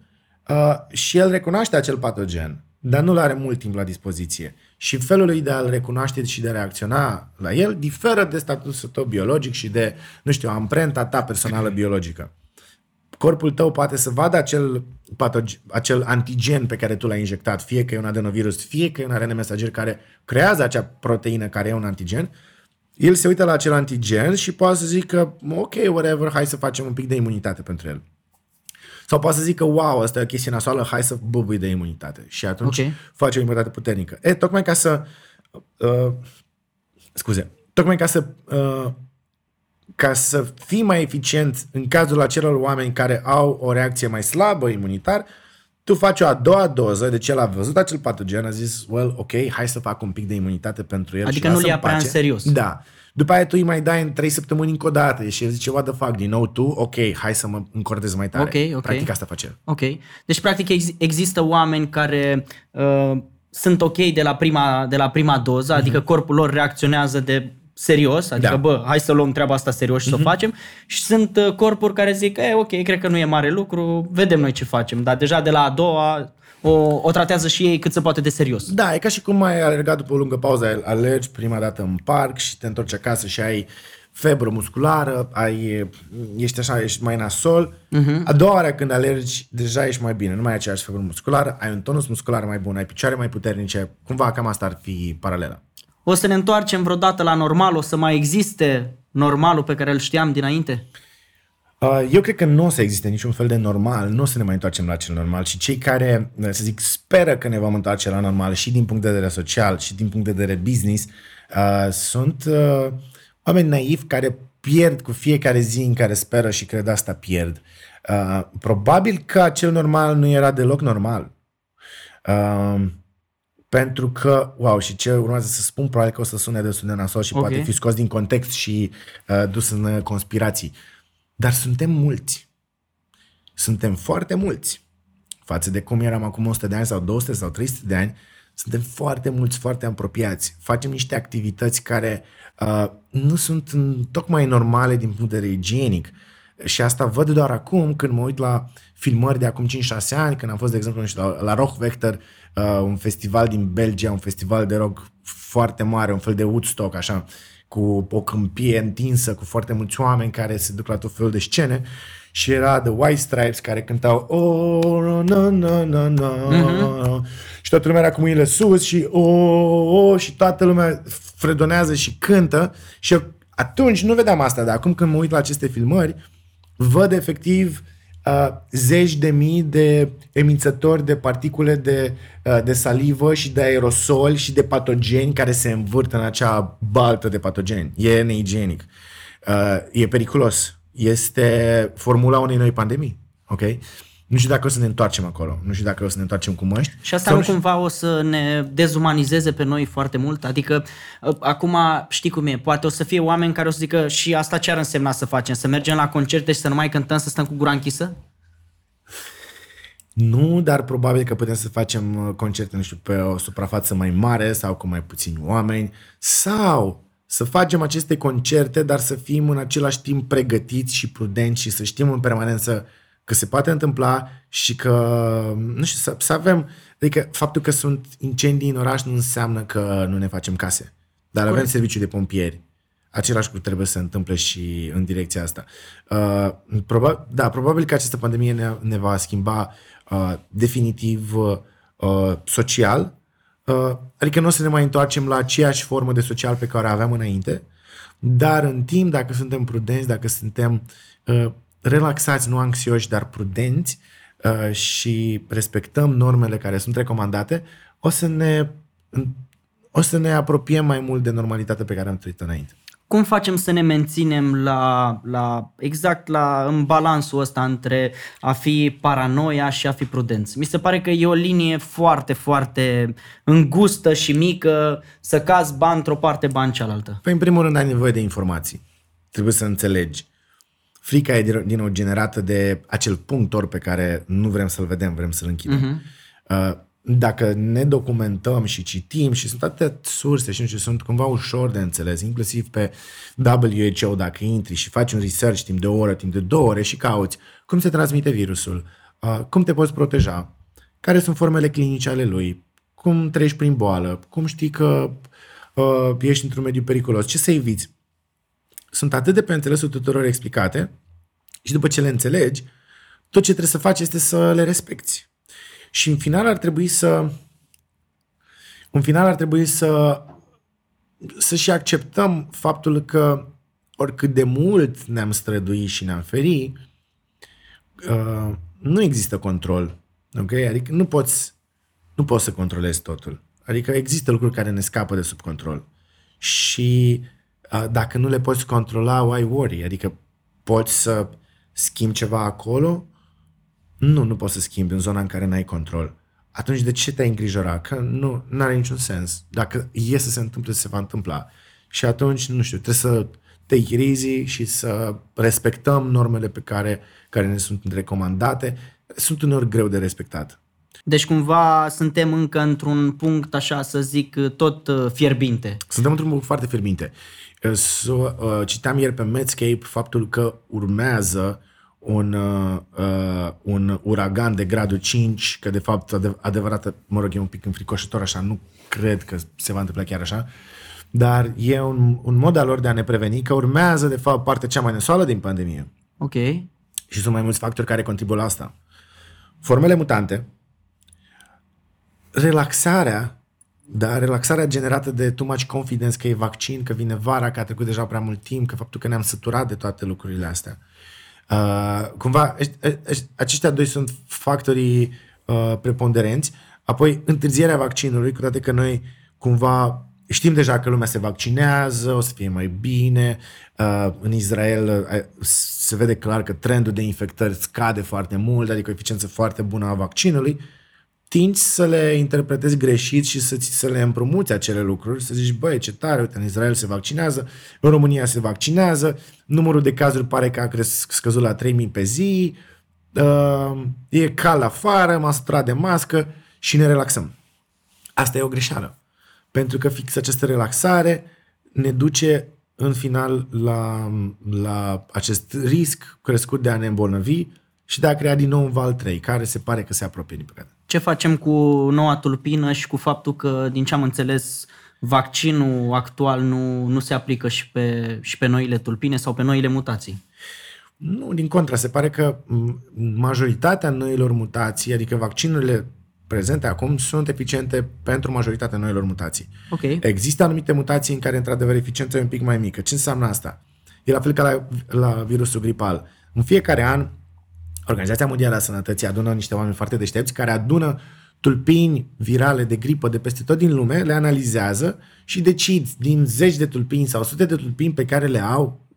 uh, și el recunoaște acel patogen, dar nu-l are mult timp la dispoziție. Și felul lui de a-l recunoaște și de a reacționa la el diferă de statusul tău biologic și de, nu știu, amprenta ta personală biologică corpul tău poate să vadă acel, patog- acel antigen pe care tu l-ai injectat, fie că e un adenovirus, fie că e un ARN mesager care creează acea proteină care e un antigen, el se uită la acel antigen și poate să zică, ok, whatever, hai să facem un pic de imunitate pentru el. Sau poate să zică, wow, asta e o chestie nasoală, hai să bubui de imunitate. Și atunci okay. face o imunitate puternică. E, tocmai ca să... Uh, scuze. Tocmai ca să uh, ca să fii mai eficient în cazul acelor oameni care au o reacție mai slabă imunitar, tu faci o a doua doză, deci el a văzut acel patogen, a zis, well, ok, hai să fac un pic de imunitate pentru el. Adică nu-l ia prea în serios. Da. După aia tu îi mai dai în trei săptămâni încă o dată și el zice, what the fuck, din nou tu, ok, hai să mă încordez mai tare. Okay, okay. Practic asta face el. Ok. Deci practic ex- există oameni care uh, sunt ok de la prima, de la prima doză, mm-hmm. adică corpul lor reacționează de serios, adică da. bă, hai să luăm treaba asta serios și mm-hmm. să o mhm. facem și sunt uh, corpuri care zic, e, ok, cred că nu e mare lucru, vedem noi ce facem, dar deja de la a doua o, o tratează și ei cât se poate de serios. Da, e ca și cum ai alergat după o lungă pauză, alergi prima dată în parc și te întorci acasă și ai febră musculară, ai, ești așa, ești mai nasol. Uh-huh. A doua oară când alergi, deja ești mai bine, nu mai ai aceeași febră musculară, ai un tonus muscular mai bun, ai picioare mai puternice, cumva cam asta ar fi paralela. O să ne întoarcem vreodată la normal? O să mai existe normalul pe care îl știam dinainte? Uh, eu cred că nu o să existe niciun fel de normal, nu o să ne mai întoarcem la cel normal și cei care, să zic, speră că ne vom întoarce la normal și din punct de vedere social și din punct de vedere business, uh, sunt uh, oameni naivi care pierd cu fiecare zi în care speră și cred asta pierd. Uh, probabil că acel normal nu era deloc normal. Uh, pentru că, wow, și ce urmează să spun, probabil că o să sune destul de nasol și okay. poate fi scos din context și uh, dus în uh, conspirații. Dar suntem mulți. Suntem foarte mulți. Față de cum eram acum 100 de ani sau 200 sau 300 de ani, suntem foarte mulți, foarte apropiați. Facem niște activități care uh, nu sunt tocmai normale din punct de vedere igienic. Și asta văd doar acum când mă uit la filmări de acum 5-6 ani, când am fost, de exemplu, nu știu, la, la Rock Vector, uh, un festival din Belgia, un festival de rock foarte mare, un fel de Woodstock, așa, cu o câmpie întinsă, cu foarte mulți oameni care se duc la tot felul de scene și era The White Stripes care cântau oh, na, na, na, na, mm-hmm. și toată lumea era cu mâinile sus și oh, oh, și toată lumea fredonează și cântă. Și eu atunci nu vedeam asta, dar acum când mă uit la aceste filmări, văd efectiv uh, zeci de mii de emițători de particule de, uh, de salivă și de aerosol și de patogeni care se învârt în acea baltă de patogeni. E neigienic. Uh, e periculos. Este formula unei noi pandemii. Ok? Nu știu dacă o să ne întoarcem acolo. Nu știu dacă o să ne întoarcem cu măști. Și asta nu cumva o să ne dezumanizeze pe noi foarte mult? Adică, ă, acum știi cum e, poate o să fie oameni care o să zică și asta ce ar însemna să facem? Să mergem la concerte și să nu mai cântăm, să stăm cu gura închisă? Nu, dar probabil că putem să facem ă, concerte, nu știu, pe o suprafață mai mare sau cu mai puțini oameni sau să facem aceste concerte, dar să fim în același timp pregătiți și prudenți și să știm în permanență că se poate întâmpla și că, nu știu, să, să avem, adică faptul că sunt incendii în oraș nu înseamnă că nu ne facem case, dar Corect. avem serviciu de pompieri. Același lucru trebuie să se întâmple și în direcția asta. Uh, probabil, da, probabil că această pandemie ne, ne va schimba uh, definitiv uh, social, uh, adică nu o să ne mai întoarcem la aceeași formă de social pe care o aveam înainte, dar în timp, dacă suntem prudenți, dacă suntem uh, relaxați, nu anxioși, dar prudenți uh, și respectăm normele care sunt recomandate, o să ne, o să ne apropiem mai mult de normalitatea pe care am trăit înainte. Cum facem să ne menținem la, la exact la în balansul ăsta între a fi paranoia și a fi prudenți? Mi se pare că e o linie foarte, foarte îngustă și mică să cazi bani într-o parte, bani în cealaltă. Păi, în primul rând, ai nevoie de informații. Trebuie să înțelegi frica e din nou generată de acel punctor pe care nu vrem să-l vedem, vrem să-l închidem. Uh-huh. Dacă ne documentăm și citim și sunt atâtea surse și nu știu, sunt cumva ușor de înțeles, inclusiv pe WHO dacă intri și faci un research timp de o oră, timp de două ore și cauți cum se transmite virusul, uh, cum te poți proteja, care sunt formele clinice ale lui, cum treci prin boală, cum știi că uh, ești într-un mediu periculos, ce să eviți sunt atât de pe înțelesul tuturor explicate și după ce le înțelegi, tot ce trebuie să faci este să le respecti. Și în final ar trebui să în final ar trebui să să și acceptăm faptul că oricât de mult ne-am străduit și ne-am feri, uh, nu există control. Ok? Adică nu poți, nu poți să controlezi totul. Adică există lucruri care ne scapă de sub control. Și dacă nu le poți controla, why worry? Adică poți să schimbi ceva acolo? Nu, nu poți să schimbi în zona în care n-ai control. Atunci de ce te-ai îngrijora? Că nu are niciun sens. Dacă e să se întâmple, se va întâmpla. Și atunci, nu știu, trebuie să te it și să respectăm normele pe care, care ne sunt recomandate. Sunt uneori greu de respectat. Deci cumva suntem încă într-un punct, așa să zic, tot uh, fierbinte. Suntem într-un punct foarte fierbinte. So, uh, citeam ieri pe Medscape faptul că urmează un, uh, uh un uragan de gradul 5, că de fapt adevărat, mă rog, e un pic înfricoșător așa, nu cred că se va întâmpla chiar așa, dar e un, un mod al lor de a ne preveni că urmează de fapt partea cea mai nesoală din pandemie. Ok. Și sunt mai mulți factori care contribuie la asta. Formele mutante, relaxarea da, relaxarea generată de too much confidence că e vaccin, că vine vara, că a trecut deja prea mult timp, că faptul că ne-am săturat de toate lucrurile astea. Uh, cumva, aceștia doi sunt factorii uh, preponderenți. Apoi, întârzierea vaccinului, cu toate că noi cumva știm deja că lumea se vaccinează, o să fie mai bine. Uh, în Israel uh, se vede clar că trendul de infectări scade foarte mult, adică o eficiență foarte bună a vaccinului. Uh, tinzi să le interpretezi greșit și să, să le împrumuți acele lucruri, să zici, băi, ce tare, uite, în Israel se vaccinează, în România se vaccinează, numărul de cazuri pare că a cresc, scăzut la 3000 pe zi, uh, e cal afară, m-am săturat de mască și ne relaxăm. Asta e o greșeală. Pentru că fix această relaxare ne duce în final la, la acest risc crescut de a ne îmbolnăvi și de a crea din nou un val 3, care se pare că se apropie din păcate. Ce facem cu noua tulpină și cu faptul că, din ce am înțeles, vaccinul actual nu, nu se aplică și pe, și pe noile tulpine sau pe noile mutații? Nu, din contra, se pare că majoritatea noilor mutații, adică vaccinurile prezente acum, sunt eficiente pentru majoritatea noilor mutații. Okay. Există anumite mutații în care, într-adevăr, eficiența e un pic mai mică. Ce înseamnă asta? E la fel ca la, la virusul gripal. În fiecare an Organizația Mondială a Sănătății adună niște oameni foarte deștepți care adună tulpini virale de gripă de peste tot din lume, le analizează și decid din zeci de tulpini sau sute de tulpini pe care le au,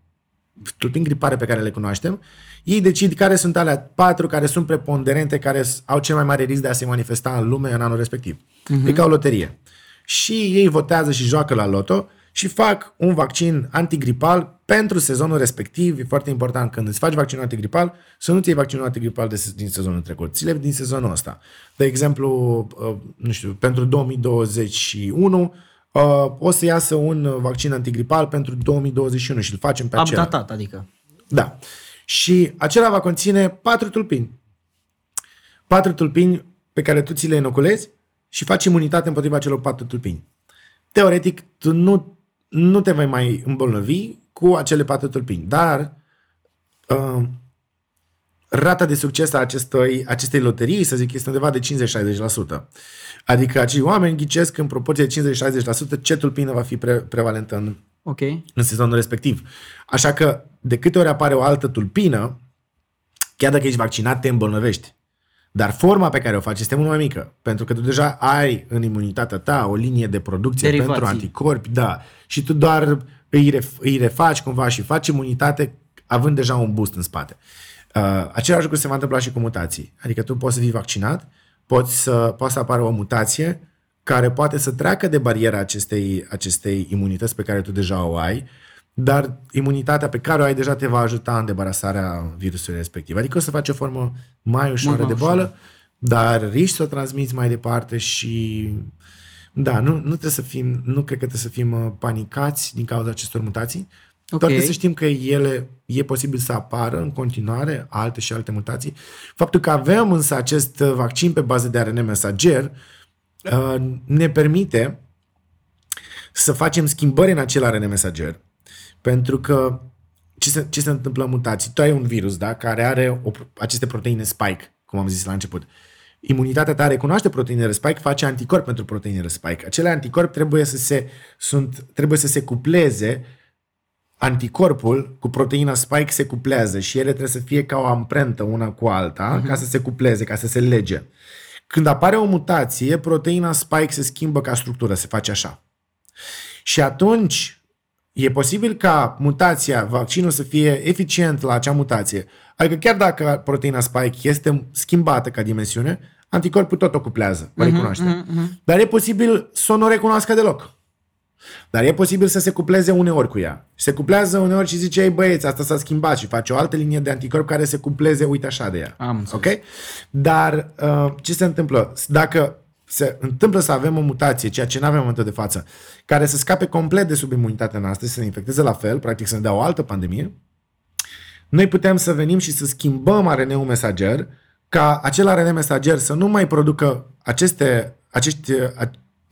tulpini gripare pe care le cunoaștem, ei decid care sunt alea patru care sunt preponderente, care au cel mai mare risc de a se manifesta în lume în anul respectiv. Uh-huh. E ca o loterie. Și ei votează și joacă la loto și fac un vaccin antigripal pentru sezonul respectiv. E foarte important când îți faci vaccinul antigripal să nu-ți iei vaccinul antigripal de, din sezonul trecut, ți le din sezonul ăsta. De exemplu, uh, nu știu, pentru 2021 uh, o să iasă un vaccin antigripal pentru 2021 și îl facem pe acela. Updatat, adică. Da. Și acela va conține patru tulpini. Patru tulpini pe care tu ți le inoculezi și faci imunitate împotriva celor patru tulpini. Teoretic, tu nu, nu te vei mai îmbolnăvi cu acele patru tulpini, dar uh, rata de succes a acestei, acestei loterii, să zic, este undeva de 50-60%. Adică acei oameni ghicesc în proporție de 50-60% ce tulpină va fi pre- prevalentă în, okay. în sezonul respectiv. Așa că de câte ori apare o altă tulpină, chiar dacă ești vaccinat, te îmbolnăvești. Dar forma pe care o faci este mult mai mică, pentru că tu deja ai în imunitatea ta o linie de producție Derivații. pentru anticorpi, da, și tu doar îi, ref, îi refaci cumva și faci imunitate având deja un boost în spate. Uh, același lucru se va întâmpla și cu mutații. Adică tu poți să fii vaccinat, poți să, poți să apară o mutație care poate să treacă de bariera acestei, acestei imunități pe care tu deja o ai, dar imunitatea pe care o ai deja te va ajuta în debarasarea virusului respectiv. Adică o să faci o formă mai ușoară Mult de mai boală, dar riști să o transmiți mai departe și da, nu, nu trebuie să fim, nu cred că trebuie să fim uh, panicați din cauza acestor mutații. Ok. Doar că să știm că ele e posibil să apară în continuare alte și alte mutații. Faptul că avem însă acest uh, vaccin pe bază de ARN mesager uh, ne permite să facem schimbări în acel ARN mesager. Pentru că ce se, ce se întâmplă în mutații? Tu ai un virus, da, care are o, aceste proteine spike, cum am zis la început. Imunitatea ta recunoaște proteinele spike, face anticorp pentru proteinele spike. Acele anticorpi trebuie să se, sunt, trebuie să se cupleze anticorpul cu proteina spike se cuplează și ele trebuie să fie ca o amprentă una cu alta uh-huh. ca să se cupleze, ca să se lege. Când apare o mutație, proteina spike se schimbă ca structură, se face așa. Și atunci e posibil ca mutația, vaccinul să fie eficient la acea mutație. Adică chiar dacă proteina spike este schimbată ca dimensiune, anticorpul tot o cuplează, o recunoaște. Uh-huh, uh-huh. Dar e posibil să nu o recunoască deloc. Dar e posibil să se cupleze uneori cu ea. Se cuplează uneori și zice, ei băieți, asta s-a schimbat și face o altă linie de anticorp care se cupleze, uite așa de ea. Am înțeles. ok? Dar uh, ce se întâmplă? Dacă se întâmplă să avem o mutație, ceea ce nu avem în momentul de față, care să scape complet de sub imunitatea noastră, să ne infecteze la fel, practic să ne dea o altă pandemie, noi putem să venim și să schimbăm RNA-ul mesager ca acel RNA mesager să nu mai producă aceste, acești,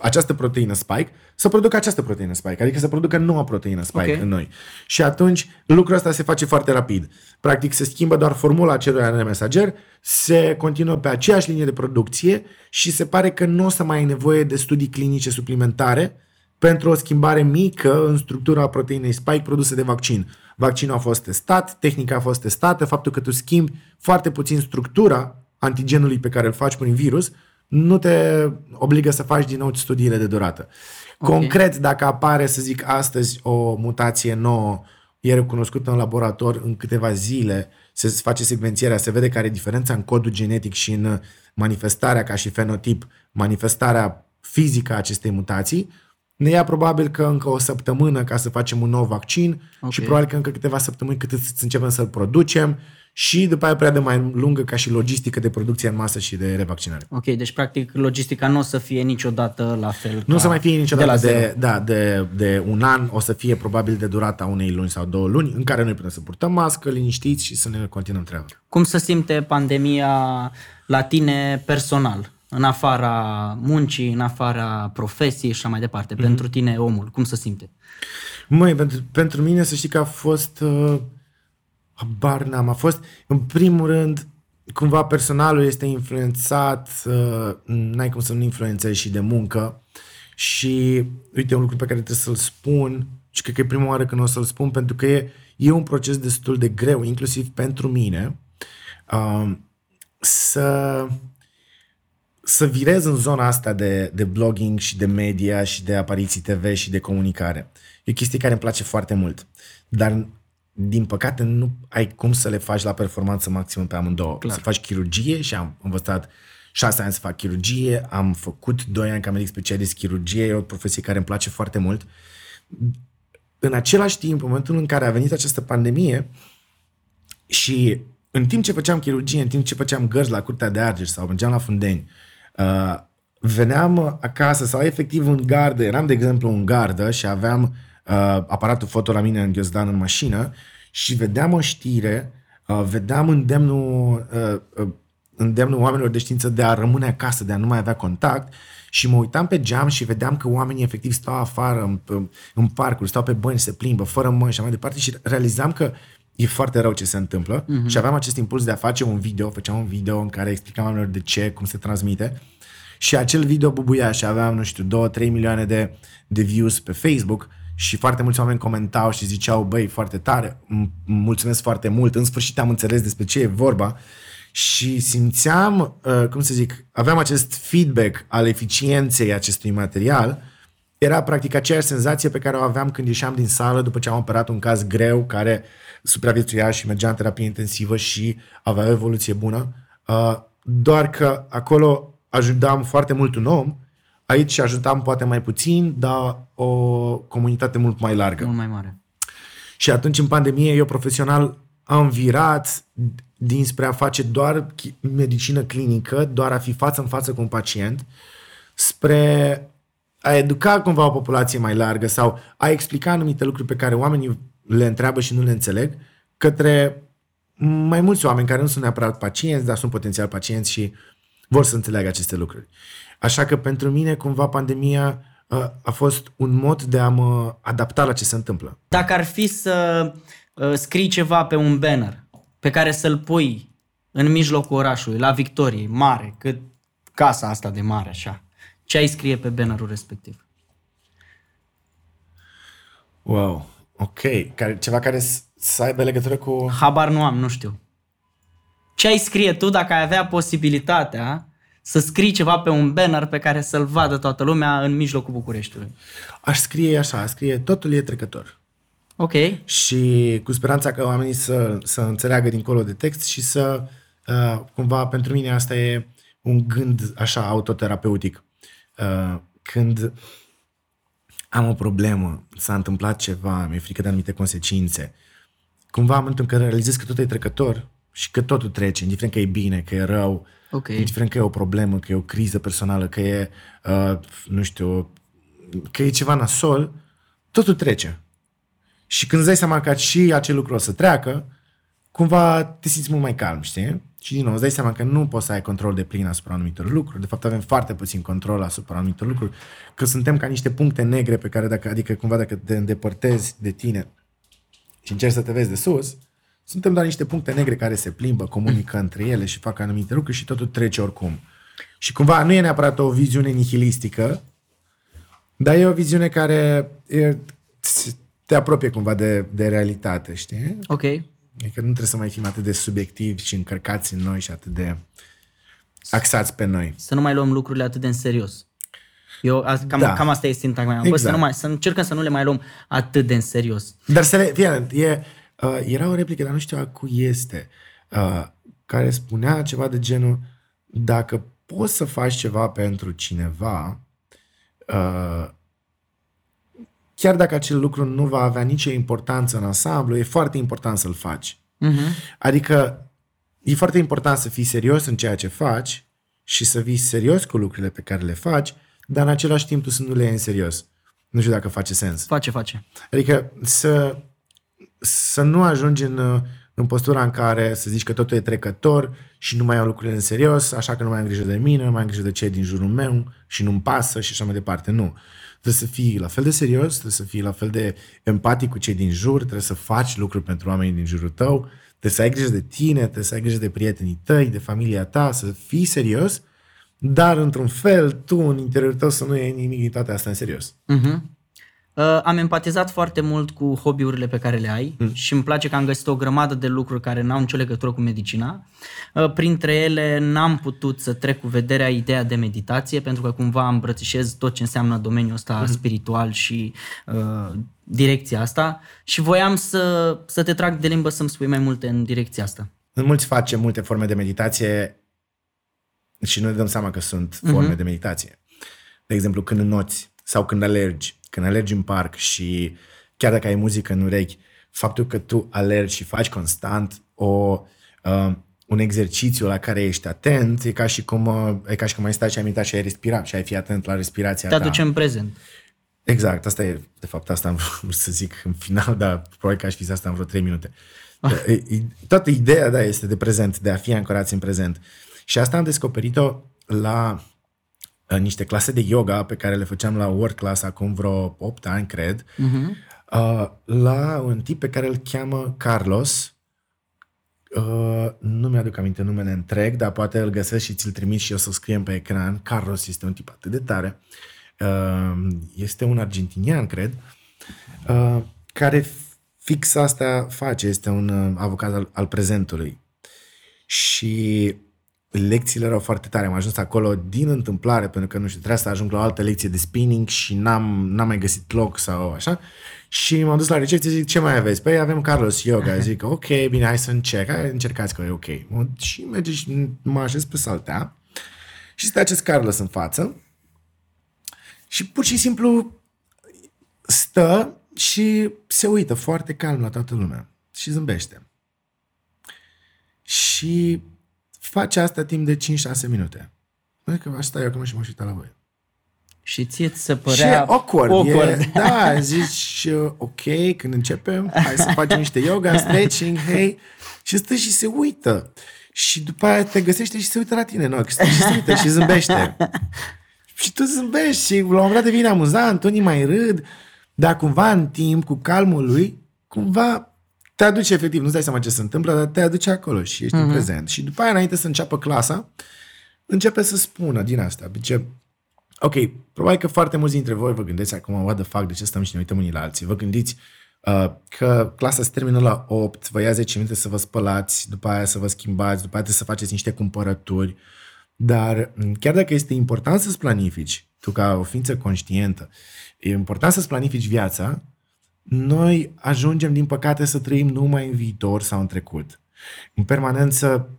această proteină spike, să producă această proteină spike, adică să producă noua proteină spike Ok. okay. în noi. Și atunci lucrul ăsta se face foarte rapid. Practic se schimbă doar formula acelui RNA mesager, se continuă pe aceeași linie de producție și se pare că nu o să mai ai nevoie de studii clinice suplimentare pentru o schimbare mică în structura proteinei spike produse de vaccin. Vaccinul a fost testat, tehnica a fost testată, faptul că tu schimbi foarte puțin structura antigenului pe care îl faci prin virus, nu te obligă să faci din nou studiile de durată. Ok. Concret, dacă apare, să zic, astăzi o mutație nouă, e recunoscută în laborator în câteva zile, se face secvențierea, se vede care e diferența în codul genetic și în manifestarea ca și fenotip, manifestarea fizică a acestei mutații, ne ia probabil că încă o săptămână ca să facem un nou vaccin Ok. și probabil că încă câteva săptămâni cât să începem să-l producem și după aia o perioadă mai lungă ca și logistică de producție în masă și de revaccinare. Ok, deci practic logistica nu o să fie niciodată la fel. Nu o ca să mai fie de la niciodată zero. de, da, de, de un an, o să fie probabil de durata unei luni sau două luni, în care noi putem să purtăm mască, liniștiți și să ne continuăm treaba. Cum se simte pandemia la tine personal? În afara muncii, în afara profesiei și așa mai departe. Mhm. Pentru tine, omul, cum se simte? Măi, pentru, pentru mine să știi că a fost... Uh, habar n-am, a fost, în primul rând, cumva personalul este influențat, uh, n-ai cum să nu influențezi și de muncă și uite un lucru pe care trebuie să-l spun și cred că e prima oară când o să-l spun pentru că e, e un proces destul de greu, inclusiv pentru mine. uh, să să virez în zona asta de, de blogging și de media și de apariții TV și de comunicare. E o chestie care îmi place foarte mult. Dar, din păcate, nu ai cum să le faci la performanță maximă pe amândouă. Clar. Să faci chirurgie și am învățat șase ani să fac chirurgie, am făcut doi ani ca medic specialist chirurgie, e o profesie care îmi place foarte mult. În același timp, în momentul în care a venit această pandemie și în timp ce făceam chirurgie, în timp ce făceam gărzi la Curtea de Argeș sau mergeam la Fundeni, uh, veneam acasă sau efectiv în gardă, eram de exemplu în gardă și aveam uh, aparatul foto la mine în ghiozdan în mașină și vedeam o știre, uh, vedeam îndemnul, uh, uh, îndemnul oamenilor de știință de a rămâne acasă, de a nu mai avea contact și mă uitam pe geam și vedeam că oamenii efectiv stau afară în, în parcuri, stau pe bănci, se plimbă, fără mâini și mai departe și realizam că e foarte rău ce se întâmplă uh-huh. și aveam acest impuls de a face un video, făceam un video în care explicam oamenilor de ce, cum se transmite și acel video bubuia și aveam, nu știu, 2-3 milioane de, de views pe Facebook și foarte mulți oameni comentau și ziceau, băi, foarte tare, mulțumesc foarte mult, în sfârșit am înțeles despre ce e vorba. Și simțeam, uh, cum să zic, aveam acest feedback al eficienței acestui material, era practic aceeași senzație pe care o aveam când ieșeam din sală după ce am operat un caz greu care supraviețuia și mergea în terapie intensivă și avea o evoluție bună, uh, doar că acolo ajutam foarte mult un om, aici ajutam poate mai puțin, dar o comunitate mult mai largă. Mult mai mare. Și atunci, în pandemie, eu profesional am virat dinspre a face doar medicină clinică, doar a fi față în față cu un pacient, spre a educa cumva o populație mai largă sau a explica anumite lucruri pe care oamenii le întreabă și nu le înțeleg, către mai mulți oameni care nu sunt neapărat pacienți, dar sunt potențial pacienți și vor să înțeleagă aceste lucruri. Așa că pentru mine, cumva, pandemia uh, a fost un mod de a mă adapta la ce se întâmplă. Dacă ar fi să uh, scrii ceva pe un banner pe care să-l pui în mijlocul orașului, la Victoriei, mare, cât casa asta de mare, așa, ce ai scrie pe bannerul respectiv? Wow, ok. Care, ceva care să aibă legătură cu... Habar nu am, nu știu. Ce ai scrie tu dacă ai avea posibilitatea să scrii ceva pe un banner pe care să-l vadă toată lumea în mijlocul Bucureștiului? Aș scrie așa, scrie totul e trecător. Ok. Și cu speranța că oamenii să, să înțeleagă dincolo de text și să, uh, cumva, pentru mine asta e un gând așa autoterapeutic. Uh, când am o problemă, s-a întâmplat ceva, mi-e frică de anumite consecințe, cumva în momentul în care realizez că tot e trecător și că totul trece, indiferent că e bine, că e rău, okay. indiferent că e o problemă, că e o criză personală, că e, uh, nu știu, că e ceva nasol, totul trece. Și când îți dai seama că și acel lucru o să treacă, cumva te simți mult mai calm, știi? Și din nou îți dai seama că nu poți să ai control de plin asupra anumitor lucruri. De fapt avem foarte puțin control asupra anumitor lucruri, că suntem ca niște puncte negre pe care, dacă, adică cumva dacă te îndepărtezi de tine și încerci să te vezi de sus, suntem doar niște puncte negre care se plimbă, comunică mm. între ele și fac anumite lucruri și totul trece oricum. Și cumva nu e neapărat o viziune nihilistică, dar e o viziune care e, te apropie cumva de, de realitate, știi? Ok. Adică nu trebuie să mai fim atât de subiectivi și încărcați în noi și atât de axați pe noi. Să nu mai luăm lucrurile atât de în serios. Eu, cam, da. cam asta e sintagma mea. Exact. Bă, să, nu mai, să încercăm să nu le mai luăm atât de în serios. Dar să le, fie, e, uh, era o replică, dar nu știu a cui este, uh, care spunea ceva de genul, dacă poți să faci ceva pentru cineva, uh, chiar dacă acel lucru nu va avea nicio importanță în ansamblu, e foarte important să-l faci. Uh-huh. Adică e foarte important să fii serios în ceea ce faci și să fii serios cu lucrurile pe care le faci, dar în același timp tu să nu le iei în serios. Nu știu dacă face sens. Face, face. Adică să, să nu ajungi în, în postura în care să zici că totul e trecător și nu mai iau lucrurile în serios, așa că nu mai am grijă de mine, nu mai am grijă de cei din jurul meu și nu-mi pasă și așa mai departe. Nu. Trebuie să fii la fel de serios, trebuie să fii la fel de empatic cu cei din jur, trebuie să faci lucruri pentru oamenii din jurul tău, trebuie să ai grijă de tine, trebuie să ai grijă de prietenii tăi, de familia ta, să fii serios, dar într-un fel tu în interiorul tău să nu iei nimic din toate astea în serios. Uh-huh. Uh, am empatizat foarte mult cu hobby-urile pe care le ai mm. și îmi place că am găsit o grămadă de lucruri care n-au nicio legătură cu medicina. Uh, printre ele n-am putut să trec cu vederea ideea de meditație pentru că cumva îmbrățișez tot ce înseamnă domeniul ăsta mm. spiritual și uh, direcția asta și voiam să, să te trag de limbă să-mi spui mai multe în direcția asta. Mulți face multe forme de meditație și nu ne dăm seama că sunt forme mm-hmm. de meditație. De exemplu, când înnoți sau când alergi când alergi în parc și chiar dacă ai muzică în urechi, faptul că tu alergi și faci constant o, uh, un exercițiu la care ești atent, e ca și cum, uh, e ca și cum ai stat și ai meditat și ai respirat și ai fi atent la respirația Te ta. Te aduce în prezent. Exact, asta e, de fapt, asta am vrut să zic în final, dar probabil că aș fi asta în vreo 3 minute. Ah. Toată ideea, da, este de prezent, de a fi ancorați în prezent. Și asta am descoperit-o la niște clase de yoga pe care le făceam la World Class acum vreo 8 ani, cred, uh-huh. la un tip pe care îl cheamă Carlos. Uh, nu mi-aduc aminte numele întreg, dar poate îl găsesc și ți-l trimit și o să scriem pe ecran. Carlos este un tip atât de tare. Uh, este un argentinian, cred, care fix asta face. Este un avocat al, al prezentului. Și lecțiile erau foarte tare. Am ajuns acolo din întâmplare, pentru că, nu știu, trebuia să ajung la o altă lecție de spinning și n-am, n-am mai găsit loc sau așa. Și m-am dus la recepție, zic, ce mai aveți? Păi avem Carlos Yoga. Zic, ok, bine, hai să încerc. Hai, încercați că e ok. Și merge și mă așez pe saltea și stă acest Carlos în față și pur și simplu stă și se uită foarte calm la toată lumea și zâmbește. Și face asta timp de 5-6 minute. Nu că aș sta eu acum și mă uita la voi. Și ție ți se părea și awkward. awkward. E, da, zici, ok, când începem, hai să facem niște yoga, stretching, hei, și stă și se uită. Și după aia te găsește și se uită la tine în ochi, stă și se uită și zâmbește. și tu zâmbești și la un moment dat devine amuzant, unii mai râd, dar cumva în timp, cu calmul lui, cumva te aduce efectiv, nu-ți dai seama ce se întâmplă, dar te aduce acolo și ești mm-hmm. în mhm. prezent. Și după aia, înainte să înceapă clasa, începe să spună din asta. Zice, ok, probabil că foarte mulți dintre voi vă gândiți acum, what the fuck, de ce stăm și ne uităm unii la alții? Vă gândiți uh, că clasa se termină la 8, vă ia 10 minute să vă spălați, după aia să vă schimbați, după aia să faceți niște cumpărături. Dar chiar dacă este important să-ți planifici, tu ca o ființă conștientă, e important să-ți planifici viața, noi ajungem, din păcate, să trăim numai în viitor sau în trecut. În permanență,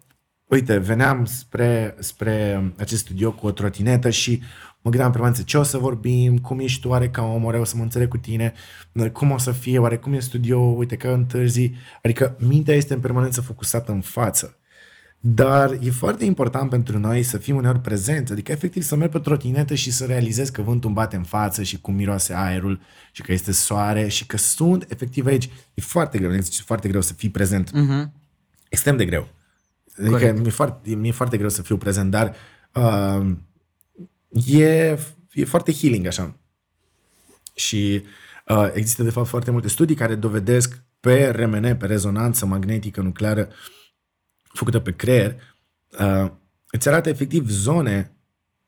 uite, veneam spre, spre acest studio cu o trotinetă și mă gândeam în permanență ce o să vorbim, cum ești tu oare ca om, oare o să mă înțeleg cu tine, cum o să fie, oare cum e studio, uite că întârzi. Adică mintea este în permanență focusată în față. Dar e foarte important pentru noi să fim uneori prezenți, adică efectiv să merg pe trotinetă și să realizez că vântul îmi bate în față și cum miroase aerul și că este soare și că sunt efectiv aici. E foarte greu, e foarte greu să fii prezent. Uh-huh. Extrem de greu. Adică mi-e foarte, mi-e foarte greu să fiu prezent, dar uh, e, e foarte healing așa. Și uh, există de fapt foarte multe studii care dovedesc pe RMN, pe rezonanță magnetică nucleară, uh, făcută pe creier, uh, îți arată efectiv zone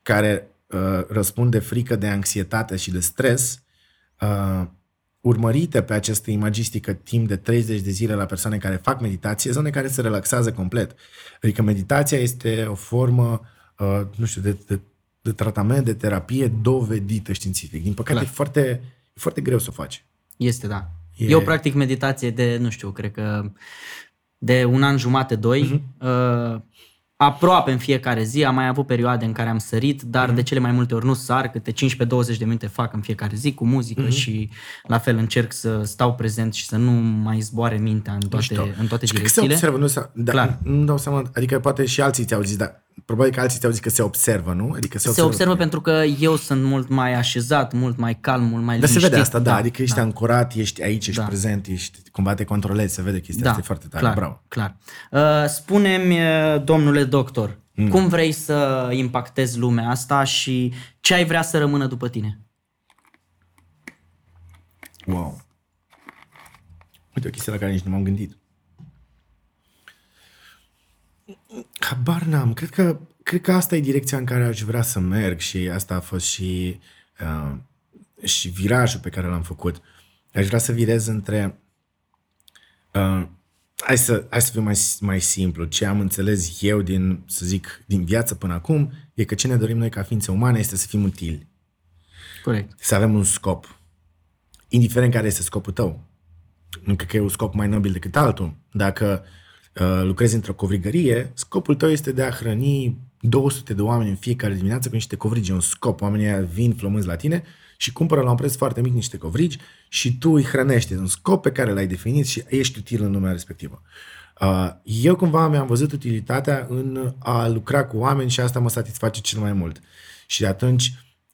care uh, răspund de frică, de anxietate și de stres, uh, urmărite pe această imagistică timp de 30 de zile la persoane care fac meditație, zone care se relaxează complet. Adică meditația este o formă, uh, nu știu, de, de, de tratament, de terapie dovedită științific. Din păcate, e foarte, e foarte greu să o faci. Este, da. E... Eu practic meditație de, nu știu, cred că de un an jumate, doi, uh-huh. uh, aproape în fiecare zi. Am mai avut perioade în care am sărit, dar uh-huh. de cele mai multe ori nu sar, câte 15-20 de minute fac în fiecare zi cu muzică uh-huh. și la fel încerc să stau prezent și să nu mai zboare mintea în toate, în toate și direcțiile. se observă, nu, da, Clar. nu dau seama, adică poate și alții ți-au zis, dar probabil că alții ți-au zis că se observă, nu? Adică se, se observă, observă pentru că eu sunt mult mai așezat, mult mai calm, mult mai Dar se vede asta, da, da adică ești da. ancorat, ești aici, ești da. prezent, ești cumva te controlezi, se vede chestia da, asta, e foarte tare, clar, bravo. clar. Uh, spune-mi, uh, domnule doctor, mm. cum vrei să impactezi lumea asta și ce ai vrea să rămână după tine? Wow. Uite o chestie la care nici nu m-am gândit. Habar n-am. Cred că, cred că asta e direcția în care aș vrea să merg și asta a fost și uh, și virajul pe care l-am făcut. Aș vrea să virez între uh, hai să, hai să fiu mai, mai simplu. Ce am înțeles eu din, să zic, din viață până acum, e că ce ne dorim noi ca ființe umane este să fim utili. Corect. Să avem un scop. Indiferent care este scopul tău. Nu cred că e un scop mai nobil decât altul. Dacă uh, lucrezi într-o covrigărie, scopul tău este de a hrăni 200 de oameni în fiecare dimineață cu niște covrigi. E un scop. Oamenii vin flămânzi la tine și cumpără la un preț foarte mic niște covrigi și tu îi hrănești. un scop pe care l-ai definit și ești util în lumea respectivă. Uh, eu cumva mi-am văzut utilitatea în a lucra cu oameni și asta mă satisface cel mai mult. Și de atunci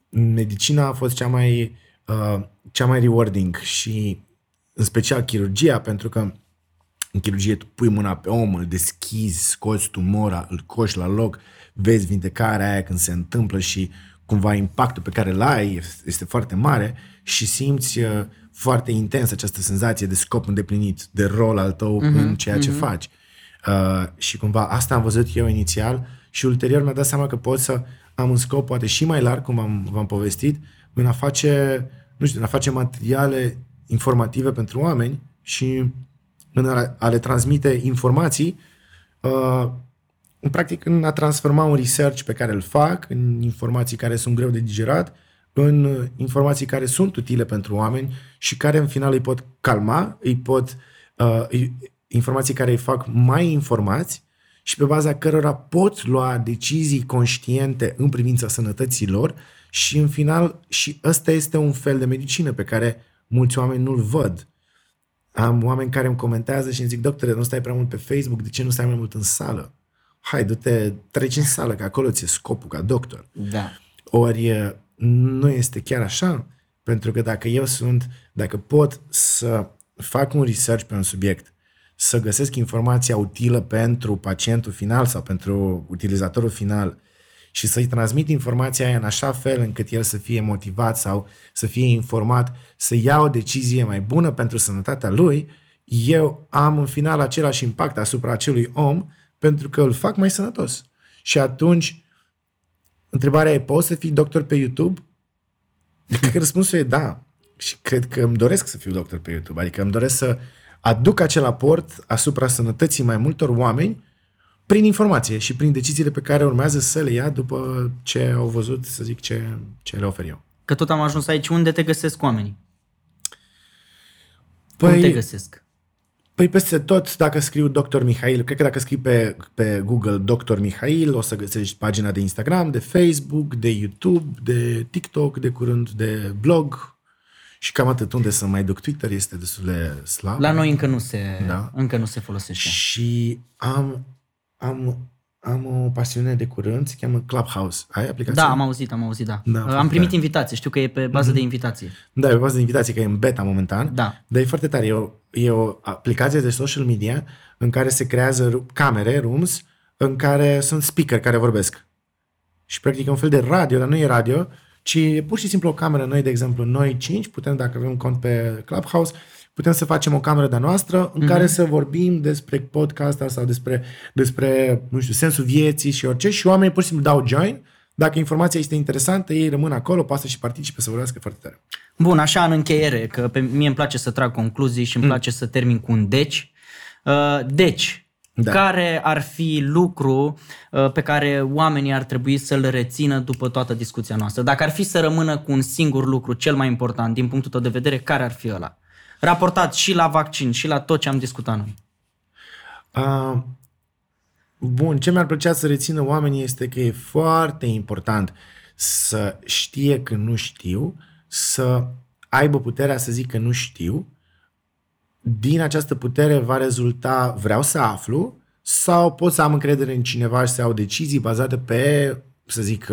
medicina a fost cea mai, uh, cea mai rewarding și în special chirurgia, pentru că în chirurgie tu pui mâna pe om, îl deschizi, scoți tumora, îl coși la loc, vezi vindecarea aia când se întâmplă și cumva impactul pe care îl ai este foarte mare și simți uh, foarte intens această senzație de scop îndeplinit, de rol al tău uh-huh, în ceea ce uh-huh. faci. Uh, și cumva asta am văzut eu inițial și ulterior mi-a dat seama că pot să am un scop poate și mai larg, cum am, v-am povestit, în a face, nu știu, în a face materiale informative pentru oameni și în a, a le transmite informații uh, în practic în a transforma un research pe care îl fac în informații care sunt greu de digerat, în informații care sunt utile pentru oameni și care în final îi pot calma, îi pot uh, informații care îi fac mai informați și pe baza cărora pot lua decizii conștiente în privința sănătății lor și în final și ăsta este un fel de medicină pe care mulți oameni nu-l văd. Am oameni care îmi comentează și îmi zic, doctore, nu stai prea mult pe Facebook, de ce nu stai mai mult în sală? hai, du-te, treci în sală, că acolo ți-e scopul ca doctor. Da. Ori nu este chiar așa, pentru că dacă eu sunt, dacă pot să fac un research pe un subiect, să găsesc informația utilă pentru pacientul final sau pentru utilizatorul final și să-i transmit informația aia în așa fel încât el să fie motivat sau să fie informat, să ia o decizie mai bună pentru sănătatea lui, eu am în final același impact asupra acelui om pentru că îl fac mai sănătos. Și atunci, întrebarea e, poți să fii doctor pe YouTube? Cred că răspunsul e da. Și cred că îmi doresc să fiu doctor pe YouTube. Adică îmi doresc să aduc acel aport asupra sănătății mai multor oameni prin informație și prin deciziile pe care urmează să le ia după ce au văzut, să zic, ce, ce le ofer eu. Că tot am ajuns aici. Unde te găsesc oamenii? Păi, Cum te găsesc? Păi peste tot, dacă scriu Dr. Mihail, cred că dacă scrii pe, pe Google Dr. Mihail, o să găsești pagina de Instagram, de Facebook, de YouTube, de TikTok, de curând de blog și cam atât. Unde să mai duc Twitter este destul de slab. La noi încă nu se, da. încă nu se folosește. Și am, am am o pasiune de curând, se cheamă Clubhouse. Ai aplicația? Da, am auzit, am auzit, da. da am primit tare. invitație, știu că e pe bază mm-hmm. de invitație. Da, e pe bază de invitație, că e în beta momentan. Da. Dar e foarte tare. E o, e o aplicație de social media în care se creează camere, rooms, în care sunt speaker care vorbesc. Și practic e un fel de radio, dar nu e radio, ci e pur și simplu o cameră. Noi, de exemplu, noi cinci, putem, dacă avem un cont pe Clubhouse, putem să facem o cameră de-a noastră în mm-hmm. care să vorbim despre podcast sau despre, despre, nu știu, sensul vieții și orice și oamenii pur și simplu dau join. Dacă informația este interesantă, ei rămân acolo, poate și participe să vorbească foarte tare. Bun, așa în încheiere, că pe mie îmi place să trag concluzii și îmi mm. place să termin cu un deci. Uh, deci, da. Care ar fi lucru uh, pe care oamenii ar trebui să-l rețină după toată discuția noastră? Dacă ar fi să rămână cu un singur lucru cel mai important din punctul tău de vedere, care ar fi ăla? Raportat și la vaccin și la tot ce am discutat noi? Uh, bun, ce mi-ar plăcea să rețină oamenii este că e foarte important să știe că nu știu, să aibă puterea să zică nu știu, din această putere va rezulta vreau să aflu sau pot să am încredere în cineva și să iau decizii bazate pe, să zic,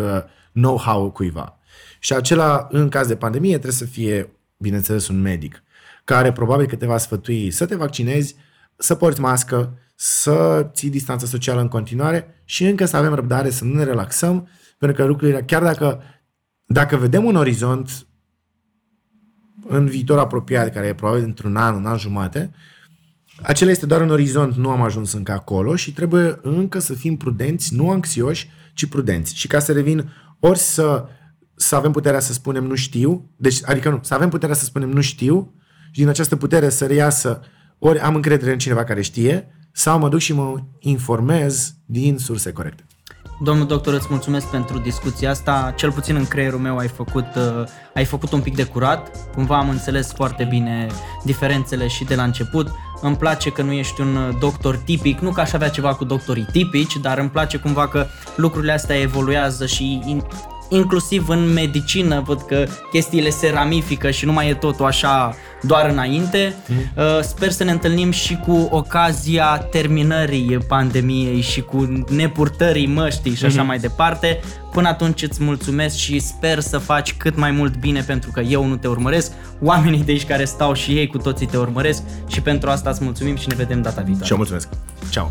know-how cuiva. Și acela, în caz de pandemie, trebuie să fie, bineînțeles, un medic care probabil că te va sfătui să te vaccinezi, să porți mască, să ții distanța socială în continuare și încă să avem răbdare, să nu ne relaxăm, pentru că lucrurile, chiar dacă, dacă vedem un orizont în viitor apropiat, care e probabil într-un an, un an jumate, acela este doar un orizont, nu am ajuns încă acolo și trebuie încă să fim prudenți, nu anxioși, ci prudenți. Și ca să revin, ori să să avem puterea să spunem nu știu, deci, adică nu, să avem puterea să spunem nu știu și din această putere să reiasă ori am încredere în cineva care știe sau mă duc și mă informez din surse corecte. Domnul doctor, îți mulțumesc pentru discuția asta. Cel puțin în creierul meu ai făcut, uh, ai făcut un pic de curat. Cumva am înțeles foarte bine diferențele și de la început. Îmi place că nu ești un uh, doctor tipic, nu că aș avea ceva cu doctorii tipici, dar îmi place cumva că lucrurile astea evoluează și in, inclusiv în medicină văd că chestiile se ramifică și nu mai e totul așa doar înainte. Mm. Sper să ne întâlnim și cu ocazia terminării pandemiei și cu nepurtării măștii și așa mm-hmm. mai departe. Până atunci îți mulțumesc și sper să faci cât mai mult bine pentru că eu nu te urmăresc, oamenii de aici care stau și ei cu toții te urmăresc și pentru asta îți mulțumim și ne vedem data viitoare. Și eu mulțumesc. Ciao.